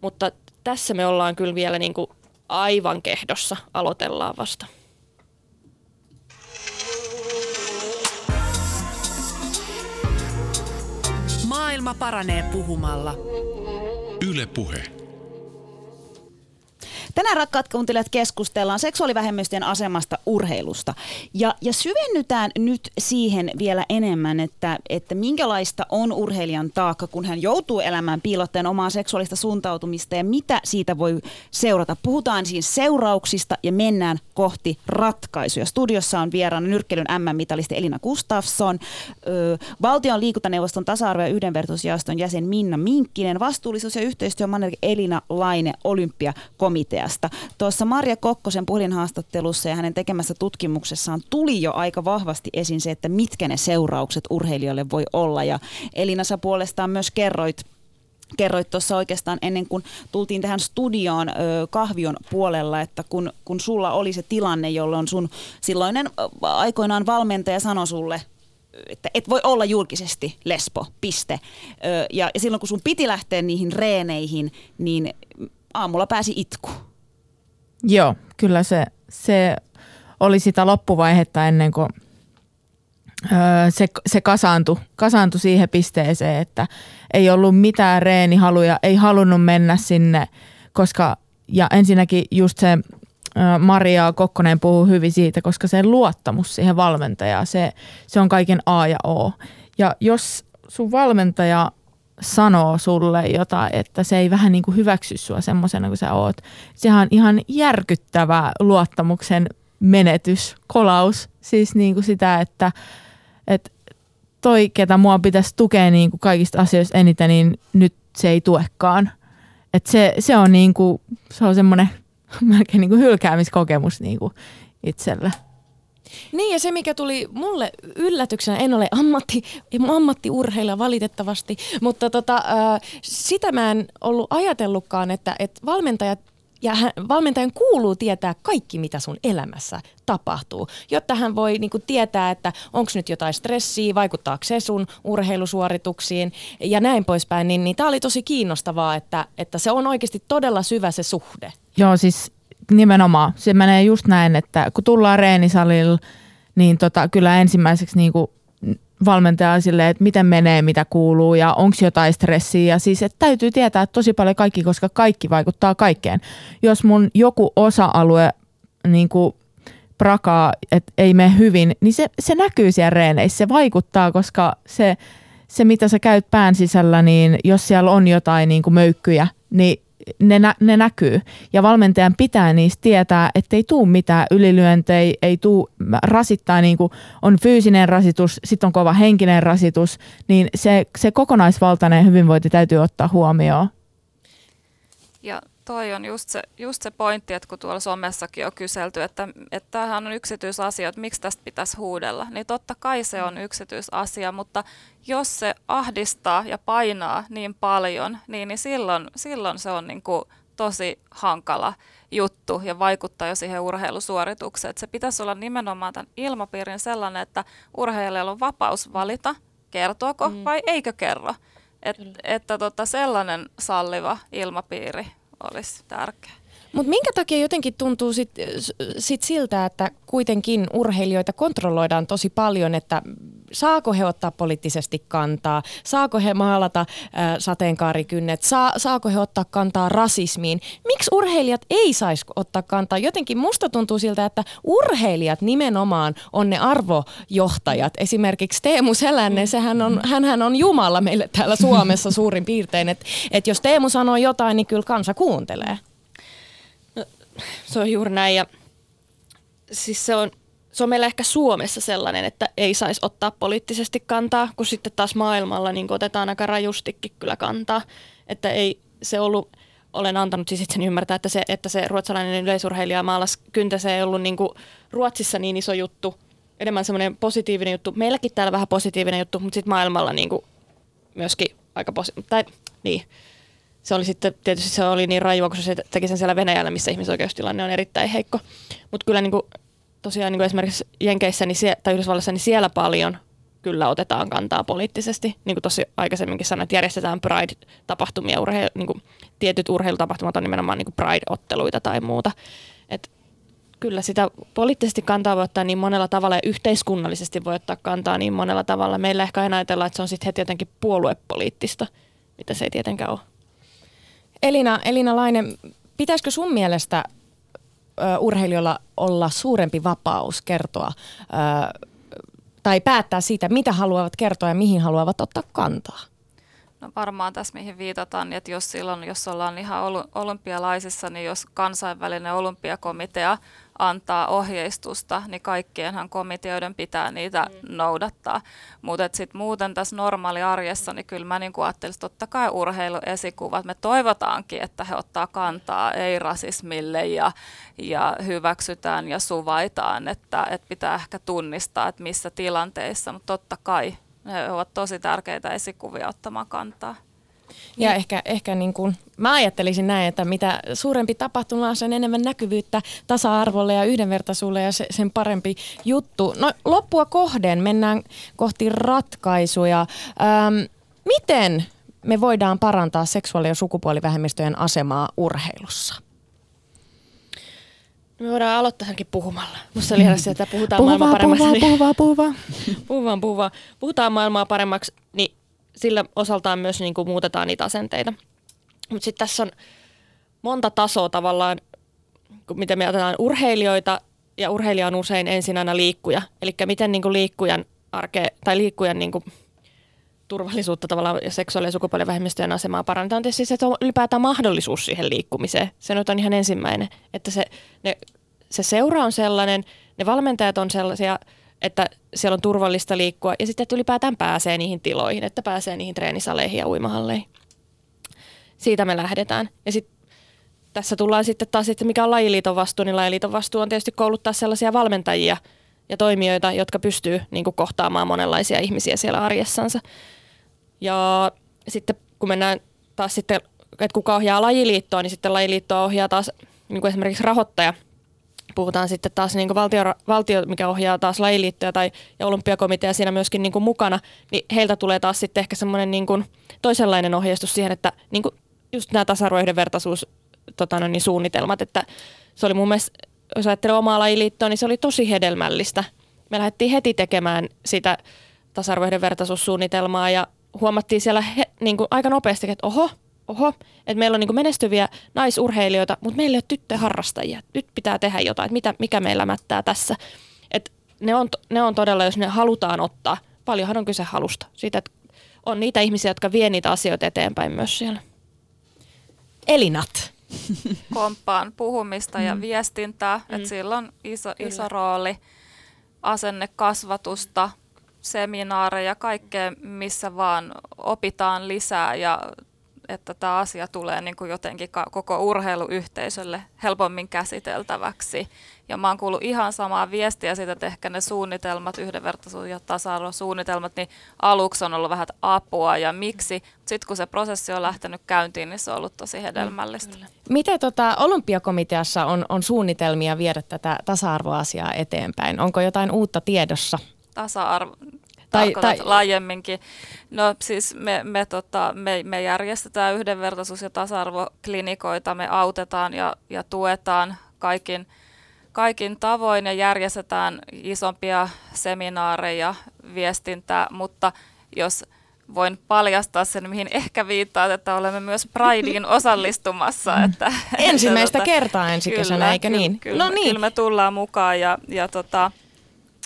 Mutta tässä me ollaan kyllä vielä niin kuin aivan kehdossa, aloitellaan vasta. Maailma paranee puhumalla. Yle Puhe. Tänään rakkaat kuuntelijat keskustellaan seksuaalivähemmistöjen asemasta urheilusta. Ja, ja syvennytään nyt siihen vielä enemmän, että, että minkälaista on urheilijan taakka, kun hän joutuu elämään piilottajan omaa seksuaalista suuntautumista ja mitä siitä voi seurata. Puhutaan siis seurauksista ja mennään kohti ratkaisuja. Studiossa on vieraana nyrkkelyn MM-mitalisti Elina Gustafsson, ö, valtion liikuntaneuvoston tasa-arvo- ja yhdenvertaisuusjaoston jäsen Minna Minkkinen, vastuullisuus- ja yhteistyömanager Elina Laine olympiakomitea asiasta. Tuossa Marja Kokkosen puhelinhaastattelussa ja hänen tekemässä tutkimuksessaan tuli jo aika vahvasti esiin se, että mitkä ne seuraukset urheilijoille voi olla. Ja Elina, sä puolestaan myös kerroit kerroit tuossa oikeastaan ennen kuin tultiin tähän studioon ö, kahvion puolella, että kun, kun sulla oli se tilanne, jolloin sun silloinen aikoinaan valmentaja sanoi sulle, että et voi olla julkisesti lesbo, piste. Ö, ja, ja silloin kun sun piti lähteä niihin reeneihin, niin aamulla pääsi itku. Joo, kyllä se, se oli sitä loppuvaihetta ennen kuin öö, se, se kasaantui, kasaantui siihen pisteeseen, että ei ollut mitään reenihaluja, ei halunnut mennä sinne, koska ja ensinnäkin just se Maria Kokkonen puhuu hyvin siitä, koska se luottamus siihen valmentajaan, se, se on kaiken A ja O. Ja jos sun valmentaja sanoo sulle jotain, että se ei vähän niin kuin hyväksy sua semmoisena kuin sä oot. Sehän on ihan järkyttävä luottamuksen menetys, kolaus. Siis niin kuin sitä, että, että toi, ketä mua pitäisi tukea niin kuin kaikista asioista eniten, niin nyt se ei tuekaan. Et se, se on, niin kuin, se on semmoinen melkein niin kuin hylkäämiskokemus niin kuin itselle. Niin ja se mikä tuli mulle yllätyksenä, en ole ammatti, ammattiurheilija valitettavasti, mutta tota, sitä mä en ollut ajatellutkaan, että, että valmentajat ja hän, valmentajan kuuluu tietää kaikki, mitä sun elämässä tapahtuu, jotta hän voi niin kuin, tietää, että onko nyt jotain stressiä, vaikuttaako se sun urheilusuorituksiin ja näin poispäin. Niin, niin tämä oli tosi kiinnostavaa, että, että se on oikeasti todella syvä se suhde. Joo, siis nimenomaan. Se menee just näin, että kun tullaan reenisalilla, niin tota, kyllä ensimmäiseksi niin kuin valmentaja sille, että miten menee, mitä kuuluu ja onko jotain stressiä. Ja siis, että täytyy tietää että tosi paljon kaikki, koska kaikki vaikuttaa kaikkeen. Jos mun joku osa-alue niin kuin prakaa, että ei mene hyvin, niin se, se näkyy siellä reeneissä. Se vaikuttaa, koska se, se, mitä sä käyt pään sisällä, niin jos siellä on jotain niin kuin möykkyjä, niin ne, nä, ne näkyy. Ja valmentajan pitää niistä tietää, että ei tule mitään ylilyöntejä, ei tule rasittaa, niin kuin on fyysinen rasitus, sitten on kova henkinen rasitus, niin se, se kokonaisvaltainen hyvinvointi täytyy ottaa huomioon. Ja toi on just se, just se pointti, että kun tuolla somessakin on kyselty, että, että tämähän on yksityisasia, että miksi tästä pitäisi huudella, niin totta kai se on yksityisasia, mutta jos se ahdistaa ja painaa niin paljon, niin, niin silloin, silloin se on niin kuin tosi hankala juttu ja vaikuttaa jo siihen urheilusuoritukseen. Että se pitäisi olla nimenomaan tämän ilmapiirin sellainen, että urheilijalla on vapaus valita, kertooko mm. vai eikö kerro. Et, että tota, sellainen salliva ilmapiiri olisi tärkeä. Mutta minkä takia jotenkin tuntuu sit, sit siltä, että kuitenkin urheilijoita kontrolloidaan tosi paljon, että saako he ottaa poliittisesti kantaa, saako he maalata äh, sateenkaarikynnet, saa, saako he ottaa kantaa rasismiin. Miksi urheilijat ei saisi ottaa kantaa? Jotenkin musta tuntuu siltä, että urheilijat nimenomaan on ne arvojohtajat. Esimerkiksi Teemu Selänne, sehän on, hänhän on Jumala meille täällä Suomessa suurin piirtein, että et jos Teemu sanoo jotain, niin kyllä kansa kuuntelee. Se on juuri näin ja siis se on, se on meillä ehkä Suomessa sellainen, että ei saisi ottaa poliittisesti kantaa, kun sitten taas maailmalla niin otetaan aika rajustikin kyllä kantaa. Että ei se ollut, olen antanut siis itseni ymmärtää, että se, että se ruotsalainen yleisurheilija maalas kyntä, se ei ollut niin kuin Ruotsissa niin iso juttu, enemmän semmoinen positiivinen juttu. Meilläkin täällä vähän positiivinen juttu, mutta sitten maailmalla niin kuin myöskin aika positiivinen. Tai niin, se oli sitten, tietysti se oli niin rajua, kun se teki sen siellä Venäjällä, missä ihmisoikeustilanne on erittäin heikko. Mutta kyllä niin kuin, tosiaan niin kuin esimerkiksi Jenkeissä niin sie, tai Yhdysvalloissa, niin siellä paljon kyllä otetaan kantaa poliittisesti. Niin kuin tosi aikaisemminkin sanoin, että järjestetään Pride-tapahtumia, urheilu, niin kuin tietyt urheilutapahtumat on nimenomaan niin kuin Pride-otteluita tai muuta. Et kyllä sitä poliittisesti kantaa voi ottaa niin monella tavalla ja yhteiskunnallisesti voi ottaa kantaa niin monella tavalla. Meillä ehkä aina ajatellaan, että se on sitten heti jotenkin puoluepoliittista, mitä se ei tietenkään ole. Elina, Elina Laine, pitäisikö sun mielestä urheilijoilla olla suurempi vapaus kertoa tai päättää siitä, mitä haluavat kertoa ja mihin haluavat ottaa kantaa? No varmaan tässä mihin viitataan, niin että jos silloin, jos ollaan ihan olympialaisissa, niin jos kansainvälinen olympiakomitea antaa ohjeistusta, niin kaikkienhan komiteoiden pitää niitä mm. noudattaa. Mutta sitten muuten tässä normaali arjessa, niin kyllä mä niin ajattelisin, että totta kai urheiluesikuvat, me toivotaankin, että he ottaa kantaa ei-rasismille ja, ja hyväksytään ja suvaitaan, että, että pitää ehkä tunnistaa, että missä tilanteissa, mutta totta kai he ovat tosi tärkeitä esikuvia ottamaan kantaa. Ja niin. ehkä, ehkä niin kuin, mä ajattelisin näin, että mitä suurempi tapahtuma on, sen enemmän näkyvyyttä tasa-arvolle ja yhdenvertaisuudelle ja se, sen parempi juttu. No loppua kohden mennään kohti ratkaisuja. Ähm, miten me voidaan parantaa seksuaali- ja sukupuolivähemmistöjen asemaa urheilussa? Me voidaan aloittaa ainakin puhumalla. Musta oli se, että puhutaan puhu maailmaa paremmaksi. Puhu vaan, puhu vaan, puhu vaan. puhu vaan, puhu vaan. Puhutaan maailmaa paremmaksi, niin sillä osaltaan myös niin kuin muutetaan niitä asenteita. Mutta sitten tässä on monta tasoa tavallaan, miten me otetaan urheilijoita, ja urheilija on usein ensin aina liikkuja. Eli miten niin kuin liikkujan arke, tai liikkujan niin kuin turvallisuutta tavallaan ja seksuaali- ja sukupuolivähemmistöjen asemaa parannetaan. Tietysti se, että on ylipäätään mahdollisuus siihen liikkumiseen. Se nyt on ihan ensimmäinen. Että se, ne, se seura on sellainen, ne valmentajat on sellaisia – että siellä on turvallista liikkua ja sitten, että ylipäätään pääsee niihin tiloihin, että pääsee niihin treenisaleihin ja uimahalleihin. Siitä me lähdetään. Ja sitten tässä tullaan sitten taas sitten, mikä on lajiliiton vastuu, niin lajiliiton vastuu on tietysti kouluttaa sellaisia valmentajia ja toimijoita, jotka pystyy niin kuin, kohtaamaan monenlaisia ihmisiä siellä arjessansa. Ja sitten kun mennään taas sitten, että kuka ohjaa lajiliittoa, niin sitten lajiliittoa ohjaa taas niin kuin esimerkiksi rahoittaja. Puhutaan sitten taas niin valtio, valtio, mikä ohjaa taas lajiliittoja tai ja olympiakomitea siinä myöskin niin mukana, niin heiltä tulee taas sitten ehkä semmoinen niin toisenlainen ohjeistus siihen, että niin just nämä tasa-arvo yhdenvertaisuus tota, no niin, suunnitelmat, että se oli mun mielestä, jos ajattelee omaa lajiliittoa, niin se oli tosi hedelmällistä. Me lähdettiin heti tekemään sitä tasa-arvo yhdenvertaisuussuunnitelmaa ja huomattiin siellä he, niin kuin aika nopeasti, että oho, oho, että meillä on niin menestyviä naisurheilijoita, mutta meillä ei ole tyttöharrastajia. Nyt pitää tehdä jotain, että mitä, mikä meillä mättää tässä. Et ne, on, ne on todella, jos ne halutaan ottaa, paljonhan on kyse halusta. Siitä, että on niitä ihmisiä, jotka vie niitä asioita eteenpäin myös siellä. Elinat. komppaan puhumista ja viestintää, mm. että sillä on iso, iso rooli asennekasvatusta, seminaareja, kaikkea, missä vaan opitaan lisää ja että tämä asia tulee niin kuin jotenkin koko urheiluyhteisölle helpommin käsiteltäväksi. Ja mä oon kuullut ihan samaa viestiä siitä, että ehkä ne suunnitelmat, yhdenvertaisuus- ja tasa-arvosuunnitelmat, niin aluksi on ollut vähän apua ja miksi. Sitten kun se prosessi on lähtenyt käyntiin, niin se on ollut tosi hedelmällistä. Mm, Miten tota, olympiakomiteassa on, on suunnitelmia viedä tätä tasa-arvoasiaa eteenpäin? Onko jotain uutta tiedossa? Tasa-arvo, tai, tai laajemminkin. No siis me, me, tota, me, me järjestetään yhdenvertaisuus- ja tasa-arvoklinikoita, me autetaan ja, ja tuetaan kaikin, kaikin tavoin ja järjestetään isompia seminaareja, viestintää, mutta jos voin paljastaa sen, mihin ehkä viittaat, että olemme myös Prideen osallistumassa. Että, Ensimmäistä että, tota, kertaa ensi kesänä, kyllä, eikö niin? Kyllä, no niin. Kyllä me tullaan mukaan ja, ja, tota,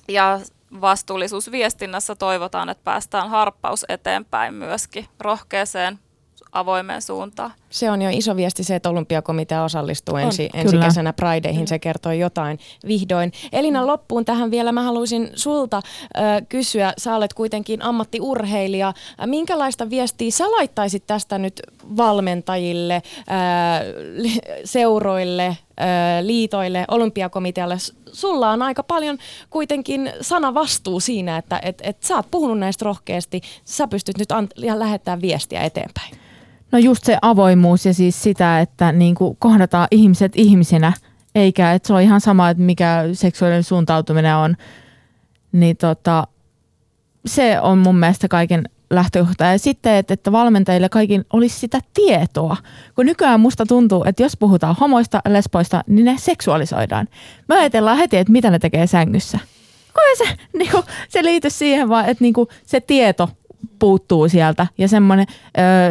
ja vastuullisuusviestinnässä toivotaan, että päästään harppaus eteenpäin myöskin rohkeeseen avoimeen suuntaan. Se on jo iso viesti se, että olympiakomitea osallistuu on, ensi, ensi kesänä Prideihin. Mm. Se kertoo jotain vihdoin. Elina, mm. loppuun tähän vielä mä haluaisin sulta äh, kysyä. Sä olet kuitenkin ammattiurheilija. Minkälaista viestiä sä laittaisit tästä nyt valmentajille, äh, seuroille, äh, liitoille, olympiakomitealle? Sulla on aika paljon kuitenkin sanavastuu siinä, että et, et sä oot puhunut näistä rohkeasti. Sä pystyt nyt ant- lähettämään viestiä eteenpäin. No just se avoimuus ja siis sitä, että niin kuin kohdataan ihmiset ihmisinä, eikä että se on ihan sama, että mikä seksuaalinen suuntautuminen on. Niin tota, se on mun mielestä kaiken lähtökohta. Ja sitten, että, että valmentajille kaikin olisi sitä tietoa. Kun nykyään musta tuntuu, että jos puhutaan homoista, lesboista, niin ne seksuaalisoidaan. Me ajatellaan heti, että mitä ne tekee sängyssä. Kun se, niin kuin, se liity siihen vaan, että niin kuin, se tieto puuttuu sieltä ja semmoinen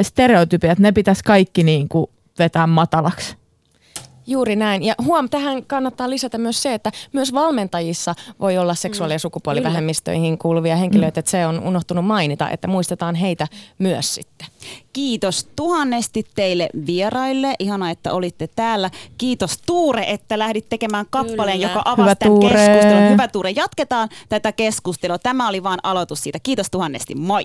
stereotypia, että ne pitäisi kaikki niin kuin vetää matalaksi. Juuri näin. Ja huom, tähän kannattaa lisätä myös se, että myös valmentajissa voi olla seksuaali- ja mm. sukupuolivähemmistöihin kuuluvia henkilöitä, mm. että se on unohtunut mainita, että muistetaan heitä myös sitten. Kiitos tuhannesti teille vieraille. Ihana, että olitte täällä. Kiitos Tuure, että lähdit tekemään kappaleen, Kyllä. joka avasi Hyvä tämän Tuure. keskustelun. Hyvä Tuure. Jatketaan tätä keskustelua. Tämä oli vain aloitus siitä. Kiitos tuhannesti. Moi!